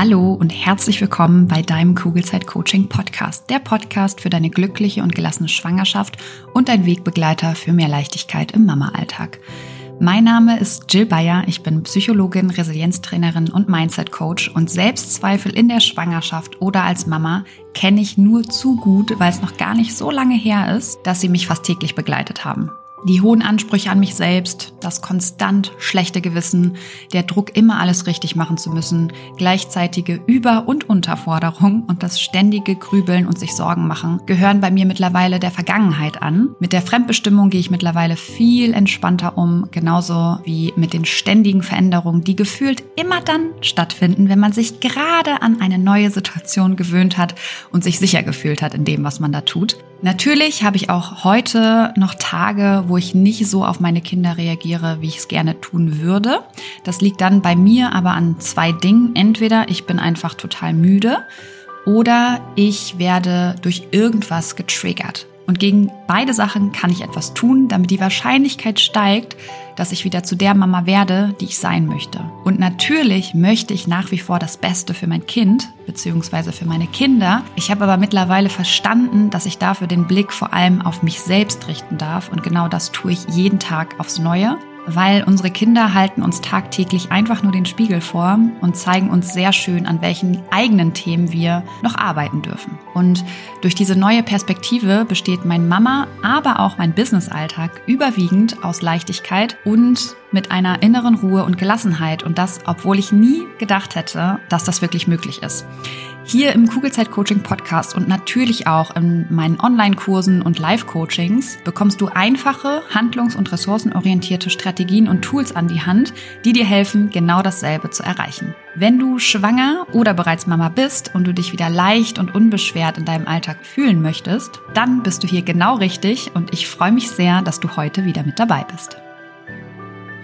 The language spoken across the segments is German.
Hallo und herzlich willkommen bei deinem Kugelzeit Coaching Podcast, der Podcast für deine glückliche und gelassene Schwangerschaft und dein Wegbegleiter für mehr Leichtigkeit im Mama-Alltag. Mein Name ist Jill Bayer, ich bin Psychologin, Resilienztrainerin und Mindset Coach und Selbstzweifel in der Schwangerschaft oder als Mama kenne ich nur zu gut, weil es noch gar nicht so lange her ist, dass sie mich fast täglich begleitet haben. Die hohen Ansprüche an mich selbst, das konstant schlechte Gewissen, der Druck, immer alles richtig machen zu müssen, gleichzeitige Über- und Unterforderung und das ständige Grübeln und sich Sorgen machen gehören bei mir mittlerweile der Vergangenheit an. Mit der Fremdbestimmung gehe ich mittlerweile viel entspannter um, genauso wie mit den ständigen Veränderungen, die gefühlt immer dann stattfinden, wenn man sich gerade an eine neue Situation gewöhnt hat und sich sicher gefühlt hat in dem, was man da tut. Natürlich habe ich auch heute noch Tage, wo ich nicht so auf meine Kinder reagiere, wie ich es gerne tun würde. Das liegt dann bei mir aber an zwei Dingen. Entweder ich bin einfach total müde oder ich werde durch irgendwas getriggert. Und gegen beide Sachen kann ich etwas tun, damit die Wahrscheinlichkeit steigt, dass ich wieder zu der Mama werde, die ich sein möchte. Und natürlich möchte ich nach wie vor das Beste für mein Kind bzw. für meine Kinder. Ich habe aber mittlerweile verstanden, dass ich dafür den Blick vor allem auf mich selbst richten darf. Und genau das tue ich jeden Tag aufs Neue weil unsere Kinder halten uns tagtäglich einfach nur den Spiegel vor und zeigen uns sehr schön, an welchen eigenen Themen wir noch arbeiten dürfen. Und durch diese neue Perspektive besteht mein Mama, aber auch mein Businessalltag überwiegend aus Leichtigkeit und mit einer inneren Ruhe und Gelassenheit und das, obwohl ich nie gedacht hätte, dass das wirklich möglich ist. Hier im Kugelzeit Coaching Podcast und natürlich auch in meinen Online-Kursen und Live-Coachings bekommst du einfache, handlungs- und ressourcenorientierte Strategien und Tools an die Hand, die dir helfen, genau dasselbe zu erreichen. Wenn du schwanger oder bereits Mama bist und du dich wieder leicht und unbeschwert in deinem Alltag fühlen möchtest, dann bist du hier genau richtig und ich freue mich sehr, dass du heute wieder mit dabei bist.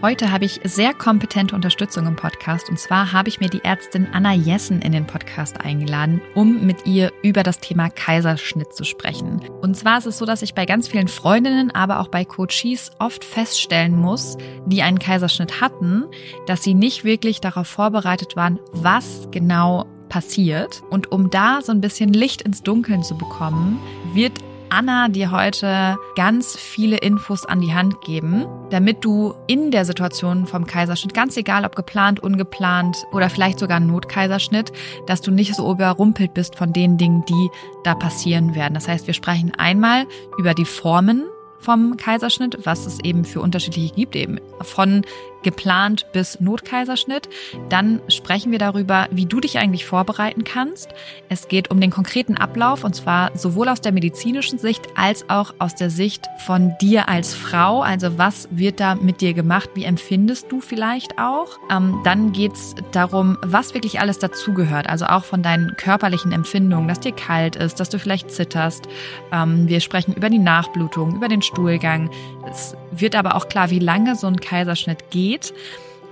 Heute habe ich sehr kompetente Unterstützung im Podcast und zwar habe ich mir die Ärztin Anna Jessen in den Podcast eingeladen, um mit ihr über das Thema Kaiserschnitt zu sprechen. Und zwar ist es so, dass ich bei ganz vielen Freundinnen, aber auch bei Coaches oft feststellen muss, die einen Kaiserschnitt hatten, dass sie nicht wirklich darauf vorbereitet waren, was genau passiert. Und um da so ein bisschen Licht ins Dunkeln zu bekommen, wird Anna dir heute ganz viele Infos an die Hand geben, damit du in der Situation vom Kaiserschnitt, ganz egal ob geplant, ungeplant oder vielleicht sogar Notkaiserschnitt, dass du nicht so überrumpelt bist von den Dingen, die da passieren werden. Das heißt, wir sprechen einmal über die Formen vom Kaiserschnitt, was es eben für unterschiedliche gibt, eben von geplant bis Notkaiserschnitt. Dann sprechen wir darüber, wie du dich eigentlich vorbereiten kannst. Es geht um den konkreten Ablauf und zwar sowohl aus der medizinischen Sicht als auch aus der Sicht von dir als Frau. Also was wird da mit dir gemacht? Wie empfindest du vielleicht auch? Ähm, dann geht's darum, was wirklich alles dazugehört. Also auch von deinen körperlichen Empfindungen, dass dir kalt ist, dass du vielleicht zitterst. Ähm, wir sprechen über die Nachblutung, über den Stuhlgang. Es wird aber auch klar, wie lange so ein Kaiserschnitt geht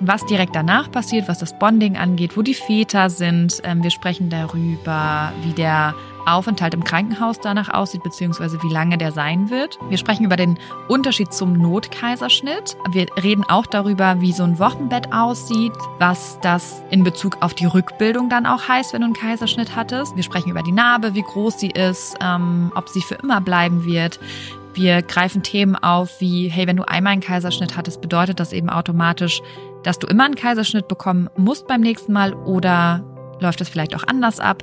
was direkt danach passiert, was das Bonding angeht, wo die Väter sind. Ähm, wir sprechen darüber, wie der Aufenthalt im Krankenhaus danach aussieht, beziehungsweise wie lange der sein wird. Wir sprechen über den Unterschied zum Notkaiserschnitt. Wir reden auch darüber, wie so ein Wochenbett aussieht, was das in Bezug auf die Rückbildung dann auch heißt, wenn du einen Kaiserschnitt hattest. Wir sprechen über die Narbe, wie groß sie ist, ähm, ob sie für immer bleiben wird. Wir greifen Themen auf wie, hey, wenn du einmal einen Kaiserschnitt hattest, bedeutet das eben automatisch, dass du immer einen Kaiserschnitt bekommen musst beim nächsten Mal oder läuft das vielleicht auch anders ab?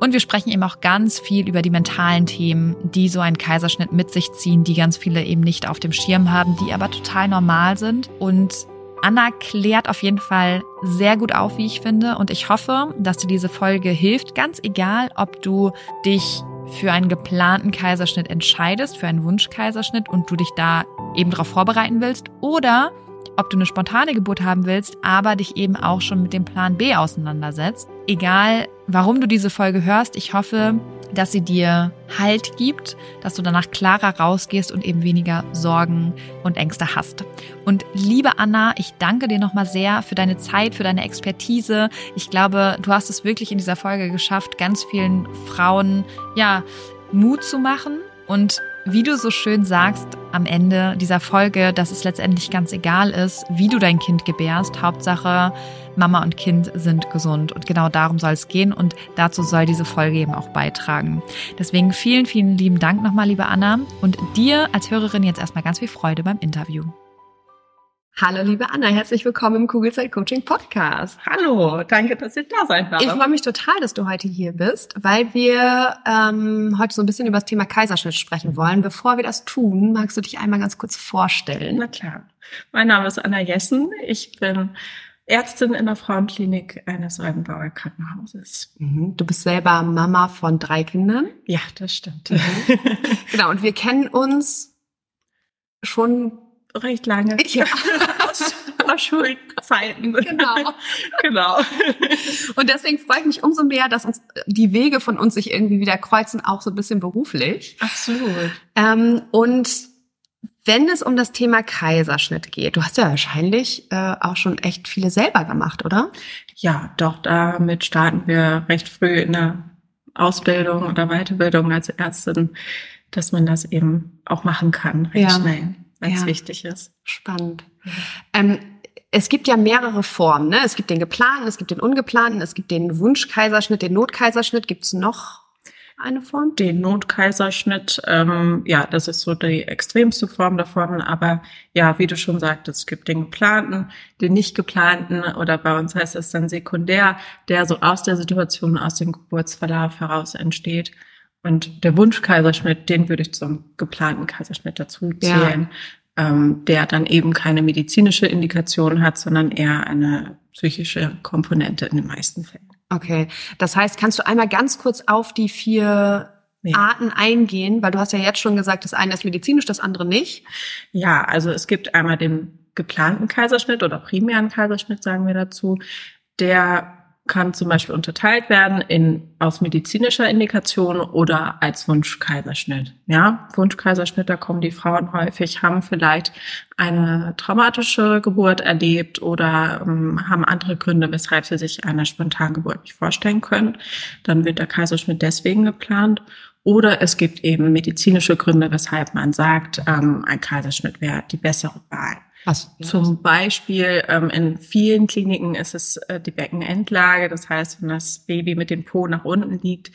Und wir sprechen eben auch ganz viel über die mentalen Themen, die so einen Kaiserschnitt mit sich ziehen, die ganz viele eben nicht auf dem Schirm haben, die aber total normal sind. Und Anna klärt auf jeden Fall sehr gut auf, wie ich finde. Und ich hoffe, dass dir diese Folge hilft, ganz egal, ob du dich für einen geplanten Kaiserschnitt entscheidest, für einen Wunschkaiserschnitt und du dich da eben darauf vorbereiten willst oder ob du eine spontane Geburt haben willst, aber dich eben auch schon mit dem Plan B auseinandersetzt. Egal, warum du diese Folge hörst, ich hoffe, dass sie dir Halt gibt, dass du danach klarer rausgehst und eben weniger Sorgen und Ängste hast. Und liebe Anna, ich danke dir nochmal sehr für deine Zeit, für deine Expertise. Ich glaube, du hast es wirklich in dieser Folge geschafft, ganz vielen Frauen, ja, Mut zu machen und Wie du so schön sagst am Ende dieser Folge, dass es letztendlich ganz egal ist, wie du dein Kind gebärst. Hauptsache, Mama und Kind sind gesund. Und genau darum soll es gehen und dazu soll diese Folge eben auch beitragen. Deswegen vielen, vielen lieben Dank nochmal, liebe Anna. Und dir als Hörerin jetzt erstmal ganz viel Freude beim Interview. Hallo liebe Anna, herzlich willkommen im Kugelzeit Coaching Podcast. Hallo, danke, dass ich da sein darf. Ich freue mich total, dass du heute hier bist, weil wir ähm, heute so ein bisschen über das Thema Kaiserschnitt sprechen wollen. Bevor wir das tun, magst du dich einmal ganz kurz vorstellen? Na klar. Mein Name ist Anna Jessen. Ich bin Ärztin in der Frauenklinik eines Oldenburger Krankenhauses. Mhm. Du bist selber Mama von drei Kindern? Ja, das stimmt. Mhm. genau, und wir kennen uns schon recht lange. Ja. Aus Schulzeiten. Genau. genau. Und deswegen freue ich mich umso mehr, dass uns die Wege von uns sich irgendwie wieder kreuzen, auch so ein bisschen beruflich. Absolut. Ähm, und wenn es um das Thema Kaiserschnitt geht, du hast ja wahrscheinlich äh, auch schon echt viele selber gemacht, oder? Ja, doch, damit starten wir recht früh in der Ausbildung oder Weiterbildung als Ärztin, dass man das eben auch machen kann, recht ja. schnell wenn es ja. wichtig ist. Spannend. Ähm, es gibt ja mehrere Formen. Ne? Es gibt den geplanten, es gibt den ungeplanten, es gibt den Wunschkaiserschnitt, den Notkaiserschnitt. Gibt es noch eine Form? Den Notkaiserschnitt, ähm, ja, das ist so die extremste Form davon. Aber ja, wie du schon sagtest, es gibt den geplanten, den nicht geplanten oder bei uns heißt es dann sekundär, der so aus der Situation, aus dem Geburtsverlauf heraus entsteht. Und der Wunschkaiserschnitt, den würde ich zum geplanten Kaiserschnitt dazu zählen, ja. ähm, der dann eben keine medizinische Indikation hat, sondern eher eine psychische Komponente in den meisten Fällen. Okay, das heißt, kannst du einmal ganz kurz auf die vier ja. Arten eingehen, weil du hast ja jetzt schon gesagt, das eine ist medizinisch, das andere nicht. Ja, also es gibt einmal den geplanten Kaiserschnitt oder primären Kaiserschnitt, sagen wir dazu, der kann zum Beispiel unterteilt werden in aus medizinischer Indikation oder als Wunschkaiserschnitt. Ja, Wunschkaiserschnitt, da kommen die Frauen häufig, haben vielleicht eine traumatische Geburt erlebt oder ähm, haben andere Gründe, weshalb sie sich eine Spontangeburt nicht vorstellen können. Dann wird der Kaiserschnitt deswegen geplant. Oder es gibt eben medizinische Gründe, weshalb man sagt, ähm, ein Kaiserschnitt wäre die bessere Wahl. Was? Zum Beispiel ähm, in vielen Kliniken ist es äh, die Beckenendlage. Das heißt, wenn das Baby mit dem Po nach unten liegt,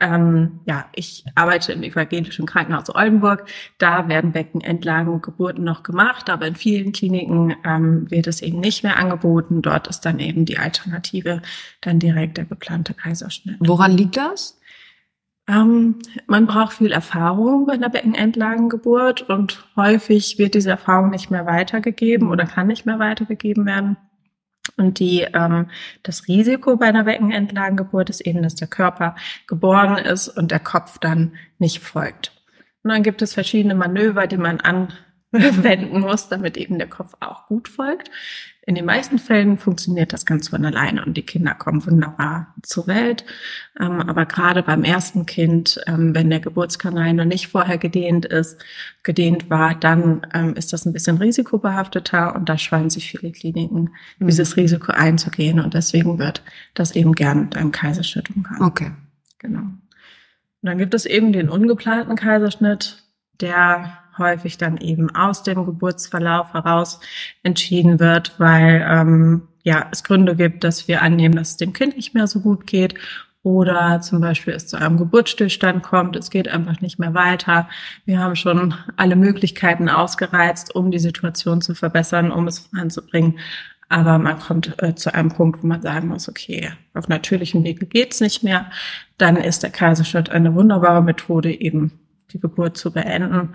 ähm, ja, ich arbeite im evangelischen Krankenhaus Oldenburg. Da werden Beckenendlagen und Geburten noch gemacht, aber in vielen Kliniken ähm, wird es eben nicht mehr angeboten. Dort ist dann eben die Alternative dann direkt der geplante Kaiserschnitt. Woran liegt das? Ähm, man braucht viel Erfahrung bei einer Beckenendlagengeburt und häufig wird diese Erfahrung nicht mehr weitergegeben oder kann nicht mehr weitergegeben werden. Und die, ähm, das Risiko bei einer Beckenendlagengeburt ist eben, dass der Körper geboren ist und der Kopf dann nicht folgt. Und dann gibt es verschiedene Manöver, die man anwenden muss, damit eben der Kopf auch gut folgt. In den meisten Fällen funktioniert das ganz von alleine und die Kinder kommen wunderbar zur Welt. Ähm, aber gerade beim ersten Kind, ähm, wenn der Geburtskanal noch nicht vorher gedehnt ist, gedehnt war, dann ähm, ist das ein bisschen risikobehafteter und da scheuen sich viele Kliniken, mhm. dieses Risiko einzugehen und deswegen wird das eben gern mit einem Kaiserschnitt umgangen. Okay. Genau. Und dann gibt es eben den ungeplanten Kaiserschnitt, der häufig dann eben aus dem Geburtsverlauf heraus entschieden wird, weil ähm, ja es Gründe gibt, dass wir annehmen, dass es dem Kind nicht mehr so gut geht oder zum Beispiel es zu einem Geburtsstillstand kommt, es geht einfach nicht mehr weiter. Wir haben schon alle Möglichkeiten ausgereizt, um die Situation zu verbessern, um es voranzubringen. Aber man kommt äh, zu einem Punkt, wo man sagen muss, okay, auf natürlichem Wege geht's nicht mehr. Dann ist der Kaiserschnitt eine wunderbare Methode, eben die Geburt zu beenden.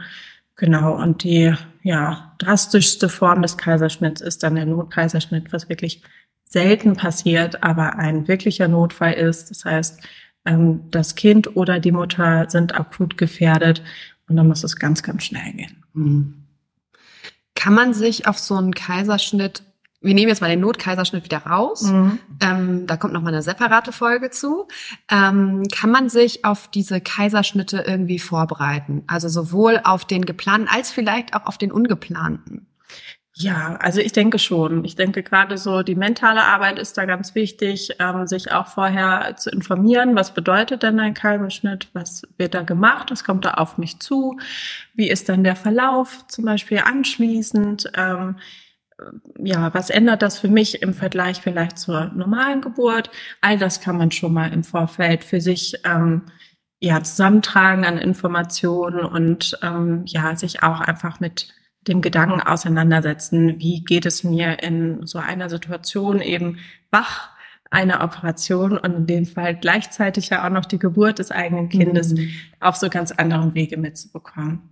Genau, und die ja, drastischste Form des Kaiserschnitts ist dann der Notkaiserschnitt, was wirklich selten passiert, aber ein wirklicher Notfall ist. Das heißt, ähm, das Kind oder die Mutter sind akut gefährdet und dann muss es ganz, ganz schnell gehen. Mhm. Kann man sich auf so einen Kaiserschnitt wir nehmen jetzt mal den Notkaiserschnitt wieder raus. Mhm. Ähm, da kommt noch mal eine separate Folge zu. Ähm, kann man sich auf diese Kaiserschnitte irgendwie vorbereiten? Also sowohl auf den geplanten als vielleicht auch auf den ungeplanten? Ja, also ich denke schon. Ich denke gerade so, die mentale Arbeit ist da ganz wichtig, ähm, sich auch vorher zu informieren, was bedeutet denn ein Kaiserschnitt, was wird da gemacht, was kommt da auf mich zu, wie ist dann der Verlauf zum Beispiel anschließend, ähm, ja, was ändert das für mich im Vergleich vielleicht zur normalen Geburt? All das kann man schon mal im Vorfeld für sich ähm, ja zusammentragen an Informationen und ähm, ja sich auch einfach mit dem Gedanken auseinandersetzen, wie geht es mir in so einer Situation eben wach einer Operation und in dem Fall gleichzeitig ja auch noch die Geburt des eigenen Kindes mhm. auf so ganz anderen Wege mitzubekommen.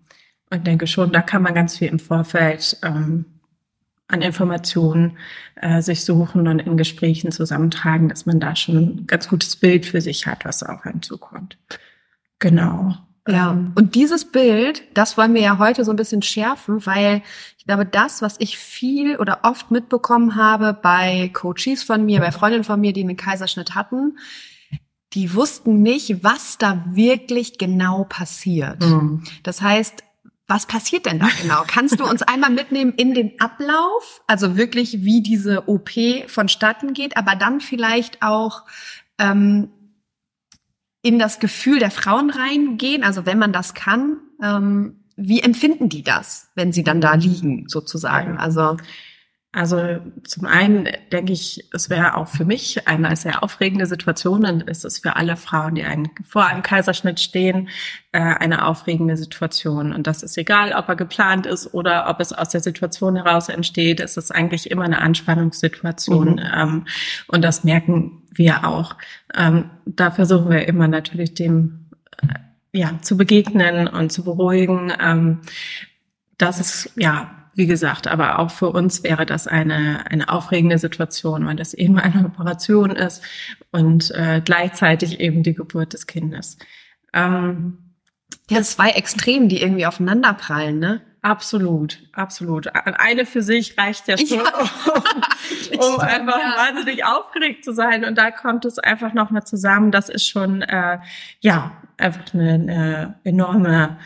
Und denke schon, da kann man ganz viel im Vorfeld ähm, an Informationen äh, sich suchen und in Gesprächen zusammentragen, dass man da schon ein ganz gutes Bild für sich hat, was auf einen zukommt. Genau. Ja, ähm, und dieses Bild, das wollen wir ja heute so ein bisschen schärfen, weil ich glaube, das, was ich viel oder oft mitbekommen habe bei Coaches von mir, bei Freundinnen von mir, die einen Kaiserschnitt hatten, die wussten nicht, was da wirklich genau passiert. Mhm. Das heißt, was passiert denn da genau? Kannst du uns einmal mitnehmen in den Ablauf, also wirklich, wie diese OP vonstatten geht, aber dann vielleicht auch, ähm, in das Gefühl der Frauen reingehen, also wenn man das kann, ähm, wie empfinden die das, wenn sie dann da liegen, sozusagen? Also also zum einen denke ich, es wäre auch für mich eine sehr aufregende Situation und es ist für alle Frauen, die einen, vor einem Kaiserschnitt stehen, äh, eine aufregende Situation. Und das ist egal, ob er geplant ist oder ob es aus der Situation heraus entsteht. Es ist eigentlich immer eine Anspannungssituation mhm. Ähm, und das merken wir auch. Ähm, da versuchen wir immer natürlich dem äh, ja zu begegnen und zu beruhigen. Ähm, das ist ja wie gesagt, aber auch für uns wäre das eine, eine aufregende Situation, weil das eben eine Operation ist und äh, gleichzeitig eben die Geburt des Kindes. Ähm, ja, zwei Extremen, die irgendwie aufeinander prallen, ne? Absolut, absolut. Eine für sich reicht ja schon, ja. um, um einfach ja. wahnsinnig aufgeregt zu sein. Und da kommt es einfach nochmal zusammen. Das ist schon, äh, ja, einfach eine, eine enorme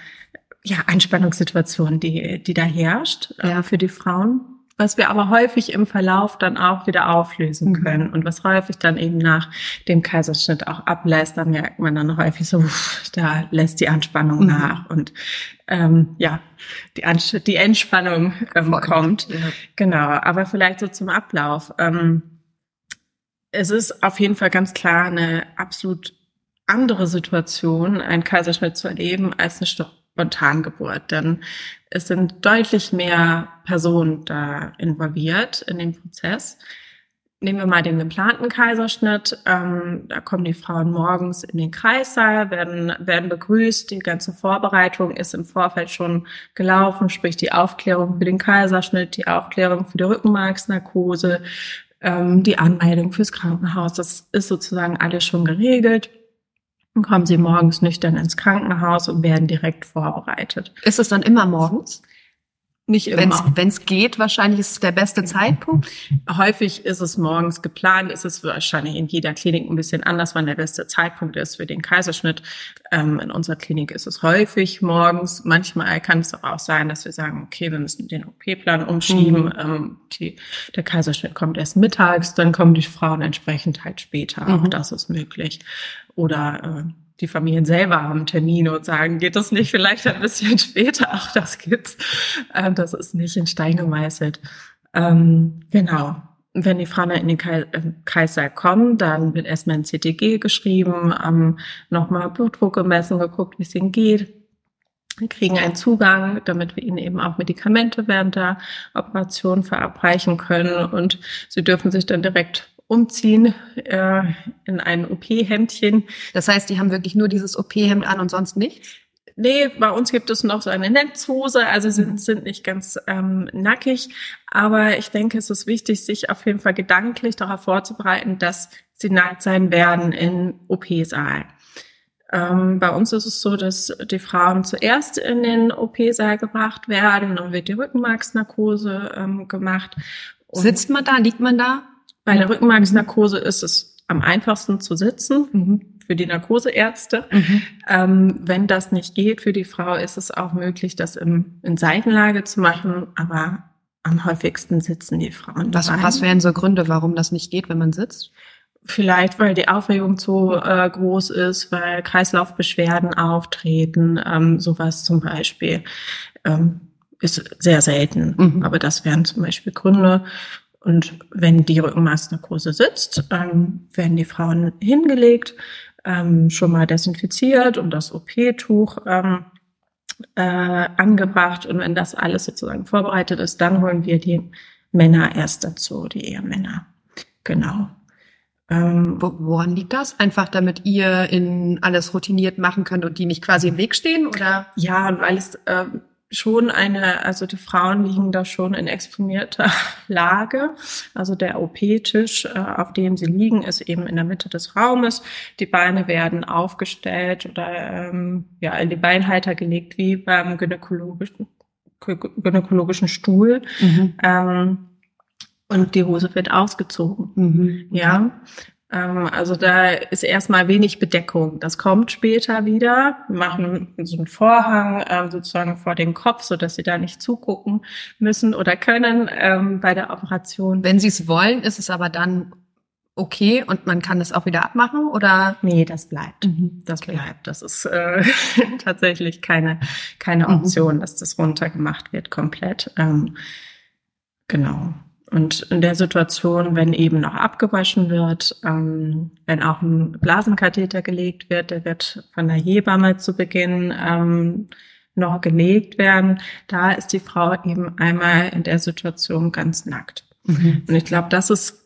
ja, Anspannungssituation, die, die da herrscht äh, ja. äh, für die Frauen. Was wir aber häufig im Verlauf dann auch wieder auflösen mhm. können und was häufig dann eben nach dem Kaiserschnitt auch ablässt, da merkt man dann häufig so, uff, da lässt die Anspannung mhm. nach und ähm, ja, die, Anst die Entspannung ähm, kommt. Ja. Genau, aber vielleicht so zum Ablauf. Ähm, es ist auf jeden Fall ganz klar eine absolut andere Situation, einen Kaiserschnitt zu erleben, als eine Spontangeburt, denn es sind deutlich mehr Personen da involviert in den Prozess. Nehmen wir mal den geplanten Kaiserschnitt. Ähm, da kommen die Frauen morgens in den Kreissaal, werden, werden begrüßt. Die ganze Vorbereitung ist im Vorfeld schon gelaufen, sprich die Aufklärung für den Kaiserschnitt, die Aufklärung für die Rückenmarksnarkose, ähm, die Anmeldung fürs Krankenhaus. Das ist sozusagen alles schon geregelt. Dann kommen sie morgens nüchtern ins Krankenhaus und werden direkt vorbereitet. Ist es dann immer morgens? Nicht immer. Wenn es geht, wahrscheinlich ist es der beste Zeitpunkt. Häufig ist es morgens geplant, ist es wahrscheinlich in jeder Klinik ein bisschen anders, wann der beste Zeitpunkt ist für den Kaiserschnitt. Ähm, in unserer Klinik ist es häufig morgens. Manchmal kann es aber auch sein, dass wir sagen, okay, wir müssen den OP-Plan umschieben. Mhm. Ähm, die, der Kaiserschnitt kommt erst mittags, dann kommen die Frauen entsprechend halt später. Mhm. Auch das ist möglich. Oder äh, die Familien selber haben Termine und sagen, geht das nicht vielleicht ein bisschen später? Auch das gibt's. Äh, das ist nicht in Stein gemeißelt. Ähm, genau. Wenn die Frauen in den Kaisersaal kommen, dann wird erstmal ein CTG geschrieben, ähm, nochmal Blutdruck gemessen, geguckt, wie es ihnen geht. Wir kriegen einen Zugang, damit wir ihnen eben auch Medikamente während der Operation verabreichen können und sie dürfen sich dann direkt umziehen äh, in ein OP-Hemdchen. Das heißt, die haben wirklich nur dieses OP-Hemd an und sonst nichts? Nee, bei uns gibt es noch so eine Netzhose, also sind, mhm. sind nicht ganz ähm, nackig. Aber ich denke, es ist wichtig, sich auf jeden Fall gedanklich darauf vorzubereiten, dass sie nackt sein werden im OP-Saal. Ähm, bei uns ist es so, dass die Frauen zuerst in den OP-Saal gebracht werden, dann wird die Rückenmarksnarkose ähm, gemacht. Sitzt man da, liegt man da? Bei der Rückenmarksnarkose ist es am einfachsten zu sitzen mhm. für die Narkoseärzte. Mhm. Ähm, wenn das nicht geht für die Frau, ist es auch möglich, das im, in Seitenlage zu machen. Aber am häufigsten sitzen die Frauen. Was, was wären so Gründe, warum das nicht geht, wenn man sitzt? Vielleicht, weil die Aufregung zu äh, groß ist, weil Kreislaufbeschwerden auftreten, ähm, sowas zum Beispiel. Ähm, ist sehr selten, mhm. aber das wären zum Beispiel Gründe. Und wenn die Rückenmarksnarkose sitzt, ähm, werden die Frauen hingelegt, ähm, schon mal desinfiziert und das OP-Tuch ähm, äh, angebracht. Und wenn das alles sozusagen vorbereitet ist, dann holen wir die Männer erst dazu, die Ehemänner. Genau. Ähm, woran liegt das? Einfach damit ihr in alles routiniert machen könnt und die nicht quasi im Weg stehen, oder? Ja, weil es äh, schon eine, also die Frauen liegen da schon in exponierter Lage. Also der OP-Tisch, äh, auf dem sie liegen, ist eben in der Mitte des Raumes. Die Beine werden aufgestellt oder ähm, ja in die Beinhalter gelegt wie beim gynäkologischen gynäkologischen Stuhl. Mhm. Ähm, und die Hose wird ausgezogen. Mhm. Ja. Ähm, also da ist erstmal wenig Bedeckung. Das kommt später wieder. Wir machen so einen Vorhang äh, sozusagen vor den Kopf, so dass sie da nicht zugucken müssen oder können ähm, bei der Operation. Wenn sie es wollen, ist es aber dann okay und man kann das auch wieder abmachen oder? Nee, das bleibt. Mhm. Das okay. bleibt. Das ist äh, tatsächlich keine, keine mhm. Option, mhm. dass das runtergemacht wird komplett. Ähm, genau. Und in der Situation, wenn eben noch abgewaschen wird, ähm, wenn auch ein Blasenkatheter gelegt wird, der wird von der Hebamme zu Beginn ähm, noch gelegt werden, da ist die Frau eben einmal in der Situation ganz nackt. Mhm. Und ich glaube, das ist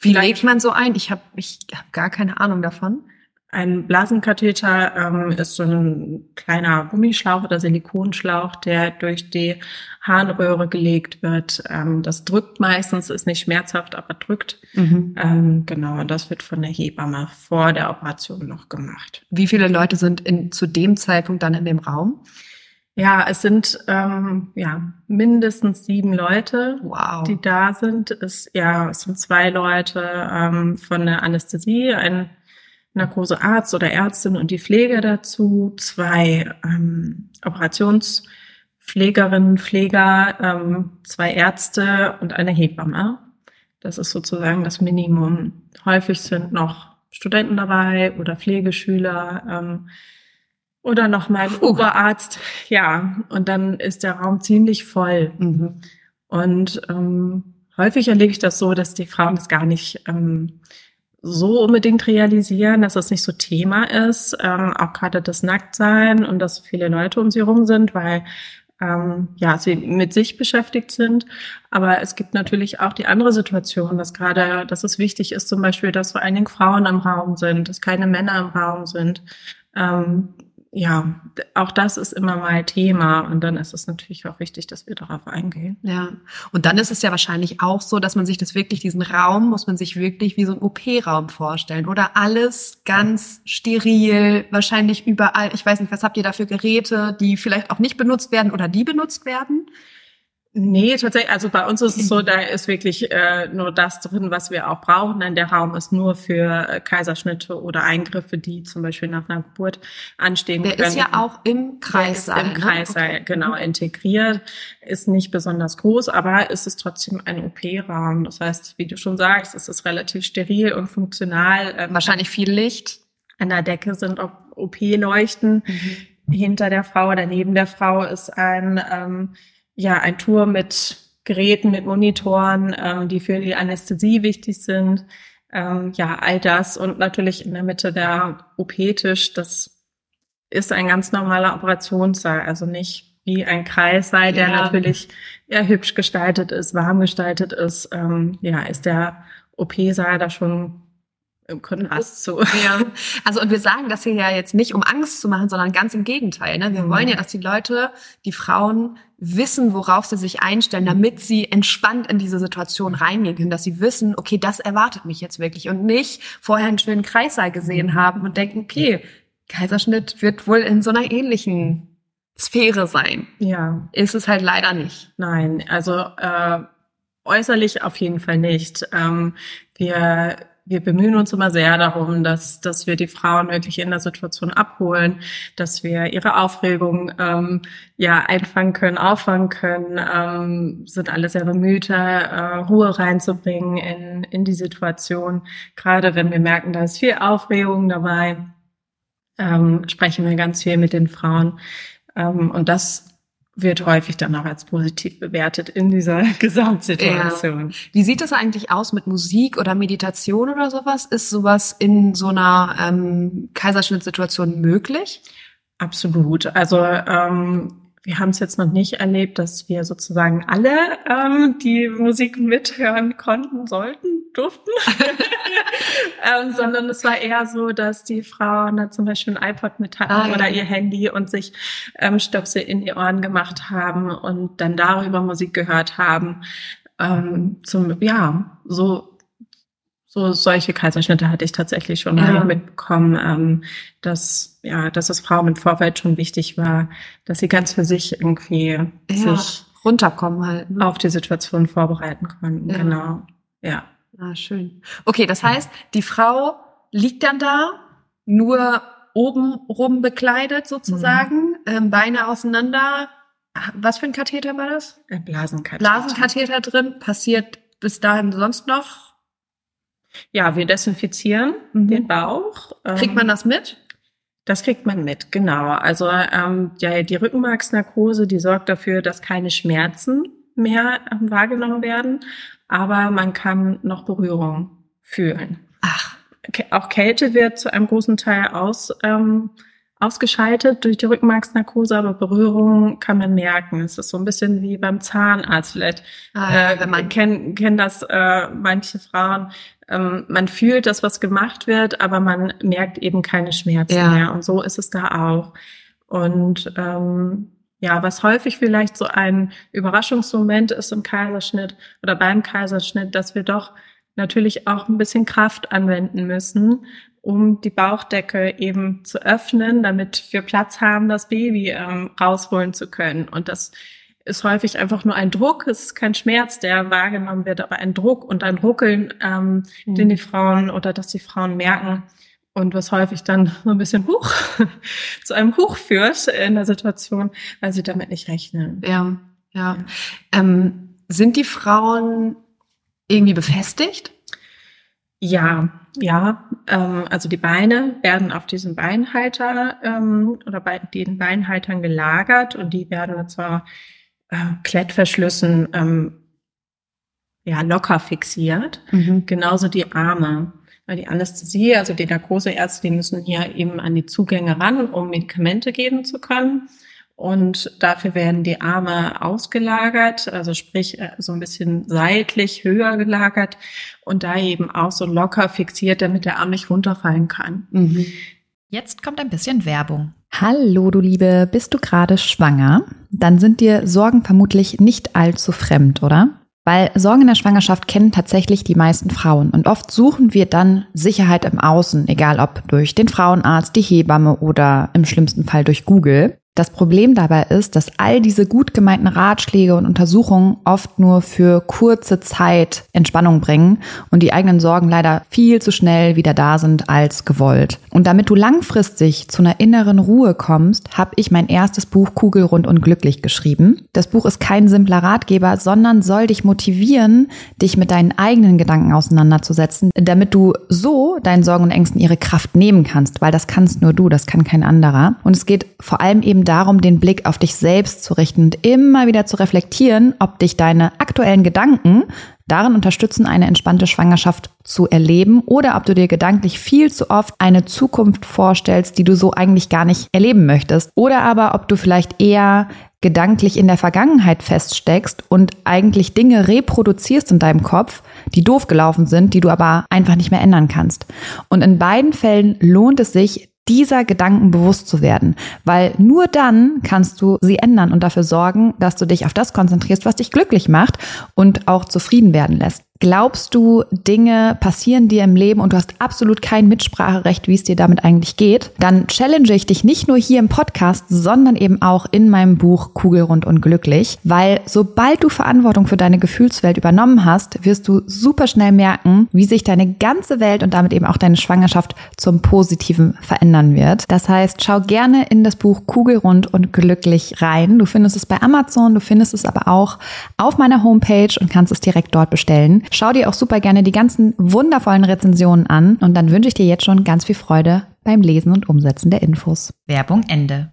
wie legt man so ein? Ich habe ich hab gar keine Ahnung davon. Ein Blasenkatheter ähm, ist so ein kleiner Gummischlauch oder Silikonschlauch, der durch die Harnröhre gelegt wird. Ähm, das drückt meistens, ist nicht schmerzhaft, aber drückt. Mhm. Ähm, genau, und das wird von der Hebamme vor der Operation noch gemacht. Wie viele Leute sind in, zu dem Zeitpunkt dann in dem Raum? Ja, es sind ähm, ja mindestens sieben Leute, wow. die da sind. Es, ja, es sind zwei Leute ähm, von der Anästhesie, ein Narkosearzt oder Ärztin und die Pflege dazu, zwei ähm, Operationspflegerinnen, Pfleger, ähm, zwei Ärzte und eine Hebamme. Das ist sozusagen das Minimum. Häufig sind noch Studenten dabei oder Pflegeschüler ähm, oder noch mein Puh. Oberarzt. Ja, und dann ist der Raum ziemlich voll. Mhm. Und ähm, häufig erlebe ich das so, dass die Frauen das gar nicht ähm, so unbedingt realisieren, dass das nicht so Thema ist, ähm, auch gerade das Nacktsein und dass viele Leute um sie herum sind, weil ähm, ja sie mit sich beschäftigt sind. Aber es gibt natürlich auch die andere Situation, dass gerade, dass es wichtig ist, zum Beispiel, dass vor allen Dingen Frauen im Raum sind, dass keine Männer im Raum sind. Ähm, ja, auch das ist immer mal Thema und dann ist es natürlich auch wichtig, dass wir darauf eingehen. Ja, und dann ist es ja wahrscheinlich auch so, dass man sich das wirklich, diesen Raum, muss man sich wirklich wie so ein OP-Raum vorstellen oder alles ganz steril, wahrscheinlich überall. Ich weiß nicht, was habt ihr da für Geräte, die vielleicht auch nicht benutzt werden oder die benutzt werden? Nee, tatsächlich, also bei uns ist es so, da ist wirklich äh, nur das drin, was wir auch brauchen, denn der Raum ist nur für äh, Kaiserschnitte oder Eingriffe, die zum Beispiel nach einer Geburt anstehen. Der können. ist ja auch im Kreissaal. Im ne? Kreissaal, okay. genau, integriert, ist nicht besonders groß, aber es ist trotzdem ein OP-Raum. Das heißt, wie du schon sagst, es ist relativ steril und funktional. Ähm, Wahrscheinlich viel Licht. An der Decke sind auch OP-Leuchten. Mhm. Hinter der Frau oder neben der Frau ist ein ähm, ja, ein Tour mit Geräten, mit Monitoren, ähm, die für die Anästhesie wichtig sind. Ähm, ja, all das und natürlich in der Mitte der OP-Tisch. Das ist ein ganz normaler Operationssaal, also nicht wie ein Kreissaal, der ja. natürlich eher hübsch gestaltet ist, warm gestaltet ist. Ähm, ja, ist der OP-Saal da schon im Kontrast zu. Ja. Also und wir sagen das hier ja jetzt nicht, um Angst zu machen, sondern ganz im Gegenteil. Ne? Wir mhm. wollen ja, dass die Leute, die Frauen wissen, worauf sie sich einstellen, damit sie entspannt in diese Situation reingehen können, dass sie wissen, okay, das erwartet mich jetzt wirklich und nicht vorher einen schönen Kreissaal gesehen haben und denken, okay, Kaiserschnitt wird wohl in so einer ähnlichen Sphäre sein. Ja. Ist es halt leider nicht. Nein, also äh, äußerlich auf jeden Fall nicht. Ähm, wir wir bemühen uns immer sehr darum, dass, dass wir die Frauen wirklich in der Situation abholen, dass wir ihre Aufregung ähm, ja einfangen können, auffangen können, ähm, sind alle sehr bemüht, äh, Ruhe reinzubringen in, in die Situation. Gerade wenn wir merken, da ist viel Aufregung dabei, ähm, sprechen wir ganz viel mit den Frauen. Ähm, und das wird häufig dann auch als positiv bewertet in dieser Gesamtsituation. Ja. Wie sieht das eigentlich aus mit Musik oder Meditation oder sowas? Ist sowas in so einer ähm, Kaiserschnittsituation möglich? Absolut. Also ähm, wir haben es jetzt noch nicht erlebt, dass wir sozusagen alle ähm, die Musik mithören konnten, sollten, durften, ähm, sondern es war eher so, dass die Frauen da zum Beispiel ein iPod mit hatten ah, oder ja. ihr Handy und sich ähm, Stöpsel in die Ohren gemacht haben und dann darüber Musik gehört haben. Ähm, zum ja so so solche Kaiserschnitte hatte ich tatsächlich schon ja. mitbekommen, ähm, dass ja, dass es Frauen im Vorfeld schon wichtig war, dass sie ganz für sich irgendwie ja, sich runterkommen halt ne? auf die Situation vorbereiten konnten. Ja. Genau, ja. Ah, schön. Okay, das heißt, die Frau liegt dann da, nur oben rum bekleidet sozusagen, mhm. ähm, Beine auseinander. Was für ein Katheter war das? Blasenkatheter. Blasenkatheter drin. Passiert bis dahin sonst noch ja, wir desinfizieren mhm. den Bauch. Kriegt man ähm, das mit? Das kriegt man mit, genau. Also ähm, ja, die Rückenmarksnarkose, die sorgt dafür, dass keine Schmerzen mehr ähm, wahrgenommen werden, aber man kann noch Berührung fühlen. Ach. Auch Kälte wird zu einem großen Teil aus, ähm, ausgeschaltet durch die Rückenmarksnarkose, aber Berührung kann man merken. Es ist so ein bisschen wie beim Zahnarzt vielleicht. Ah, äh, wenn man kennt, kennen das äh, manche Frauen, ähm, man fühlt, dass was gemacht wird, aber man merkt eben keine Schmerzen ja. mehr. Und so ist es da auch. Und ähm, ja, was häufig vielleicht so ein Überraschungsmoment ist im Kaiserschnitt oder beim Kaiserschnitt, dass wir doch natürlich auch ein bisschen Kraft anwenden müssen, um die Bauchdecke eben zu öffnen, damit wir Platz haben, das Baby ähm, rausholen zu können. Und das ist häufig einfach nur ein Druck. Es ist kein Schmerz, der wahrgenommen wird, aber ein Druck und ein Ruckeln, ähm, mhm. den die Frauen oder dass die Frauen merken und was häufig dann so ein bisschen hoch zu einem Hoch führt in der Situation, weil sie damit nicht rechnen. Ja, ja. Ähm, sind die Frauen irgendwie befestigt? Ja, ja. Ähm, also die Beine werden auf diesen Beinhalter ähm, oder bei den Beinhaltern gelagert und die werden zwar äh, Klettverschlüssen ähm, ja, locker fixiert. Mhm. Genauso die Arme. Weil die Anästhesie, also die Narkoseärzte, die müssen hier eben an die Zugänge ran, um Medikamente geben zu können. Und dafür werden die Arme ausgelagert, also sprich äh, so ein bisschen seitlich höher gelagert und da eben auch so locker fixiert, damit der Arm nicht runterfallen kann. Mhm. Jetzt kommt ein bisschen Werbung. Hallo, du Liebe, bist du gerade schwanger? Dann sind dir Sorgen vermutlich nicht allzu fremd, oder? Weil Sorgen in der Schwangerschaft kennen tatsächlich die meisten Frauen und oft suchen wir dann Sicherheit im Außen, egal ob durch den Frauenarzt, die Hebamme oder im schlimmsten Fall durch Google. Das Problem dabei ist, dass all diese gut gemeinten Ratschläge und Untersuchungen oft nur für kurze Zeit Entspannung bringen und die eigenen Sorgen leider viel zu schnell wieder da sind als gewollt. Und damit du langfristig zu einer inneren Ruhe kommst, habe ich mein erstes Buch Kugelrund und glücklich geschrieben. Das Buch ist kein simpler Ratgeber, sondern soll dich motivieren, dich mit deinen eigenen Gedanken auseinanderzusetzen, damit du so deinen Sorgen und Ängsten ihre Kraft nehmen kannst, weil das kannst nur du, das kann kein anderer. Und es geht vor allem eben darum, den Blick auf dich selbst zu richten und immer wieder zu reflektieren, ob dich deine aktuellen Gedanken darin unterstützen, eine entspannte Schwangerschaft zu erleben oder ob du dir gedanklich viel zu oft eine Zukunft vorstellst, die du so eigentlich gar nicht erleben möchtest. Oder aber ob du vielleicht eher gedanklich in der Vergangenheit feststeckst und eigentlich Dinge reproduzierst in deinem Kopf, die doof gelaufen sind, die du aber einfach nicht mehr ändern kannst. Und in beiden Fällen lohnt es sich, dieser Gedanken bewusst zu werden, weil nur dann kannst du sie ändern und dafür sorgen, dass du dich auf das konzentrierst, was dich glücklich macht und auch zufrieden werden lässt. Glaubst du, Dinge passieren dir im Leben und du hast absolut kein Mitspracherecht, wie es dir damit eigentlich geht? Dann challenge ich dich nicht nur hier im Podcast, sondern eben auch in meinem Buch Kugelrund und glücklich, weil sobald du Verantwortung für deine Gefühlswelt übernommen hast, wirst du super schnell merken, wie sich deine ganze Welt und damit eben auch deine Schwangerschaft zum Positiven verändern wird. Das heißt, schau gerne in das Buch Kugelrund und glücklich rein. Du findest es bei Amazon, du findest es aber auch auf meiner Homepage und kannst es direkt dort bestellen. Schau dir auch super gerne die ganzen wundervollen Rezensionen an und dann wünsche ich dir jetzt schon ganz viel Freude beim Lesen und Umsetzen der Infos. Werbung Ende.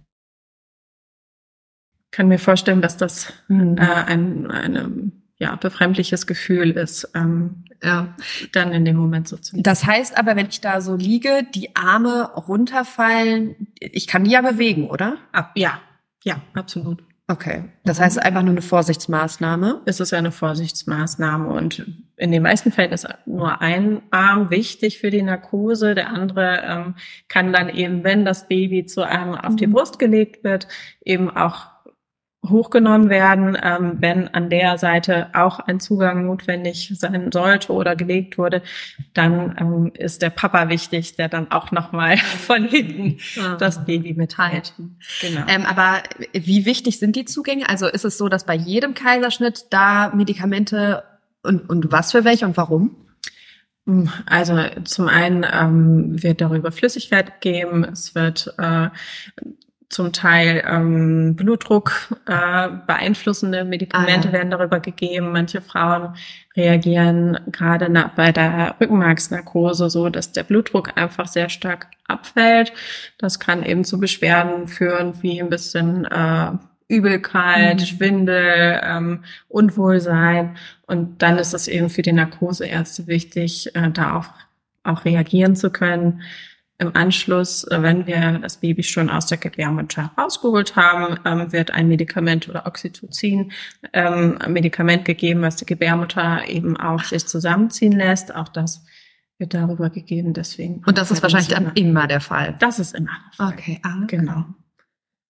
Ich kann mir vorstellen, dass das mhm. äh, ein eine, ja, befremdliches Gefühl ist, ähm, ja. dann in dem Moment so zu. Das heißt aber, wenn ich da so liege, die Arme runterfallen, ich kann die ja bewegen, oder? Ab, ja, ja, absolut. Okay. Das heißt einfach nur eine Vorsichtsmaßnahme? Es ist eine Vorsichtsmaßnahme und in den meisten Fällen ist nur ein Arm wichtig für die Narkose. Der andere ähm, kann dann eben, wenn das Baby zu einem auf die mhm. Brust gelegt wird, eben auch hochgenommen werden, ähm, wenn an der Seite auch ein Zugang notwendig sein sollte oder gelegt wurde, dann ähm, ist der Papa wichtig, der dann auch nochmal von hinten ah. das Baby mithält. Genau. Ähm, aber wie wichtig sind die Zugänge? Also ist es so, dass bei jedem Kaiserschnitt da Medikamente und, und was für welche und warum? Also zum einen ähm, wird darüber Flüssigkeit gegeben, es wird äh, zum Teil ähm, Blutdruck äh, beeinflussende Medikamente ah, ja. werden darüber gegeben. Manche Frauen reagieren gerade bei der Rückenmarksnarkose so, dass der Blutdruck einfach sehr stark abfällt. Das kann eben zu Beschwerden führen, wie ein bisschen äh, Übelkeit, mhm. Schwindel, ähm, Unwohlsein. Und dann ist es eben für die Narkoseärzte wichtig, äh, da auch, auch reagieren zu können im Anschluss, äh, wenn wir das Baby schon aus der Gebärmutter rausgeholt haben, ähm, wird ein Medikament oder Oxytocin ähm, ein Medikament gegeben, was die Gebärmutter eben auch sich zusammenziehen lässt. Auch das wird darüber gegeben. Deswegen. Und das ist wahrscheinlich dann immer der Fall. Das ist immer. Der Fall. Okay, ah, genau.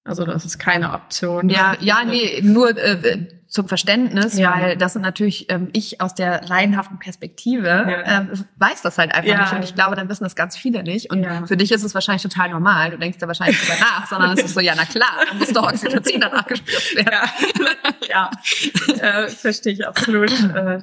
Also das ist keine Option. Ja, ja, nee, nur äh, zum Verständnis, ja. weil das sind natürlich ähm, ich aus der laienhaften Perspektive ja. ähm, weiß das halt einfach ja. nicht und ich glaube, dann wissen das ganz viele nicht und für dich ist es wahrscheinlich total normal. Du denkst da wahrscheinlich drüber nach, sondern es ist so, ja, na klar, dann muss doch Oxytocin danach gespritzt werden. Ja, ja. Äh, verstehe ich absolut. Äh,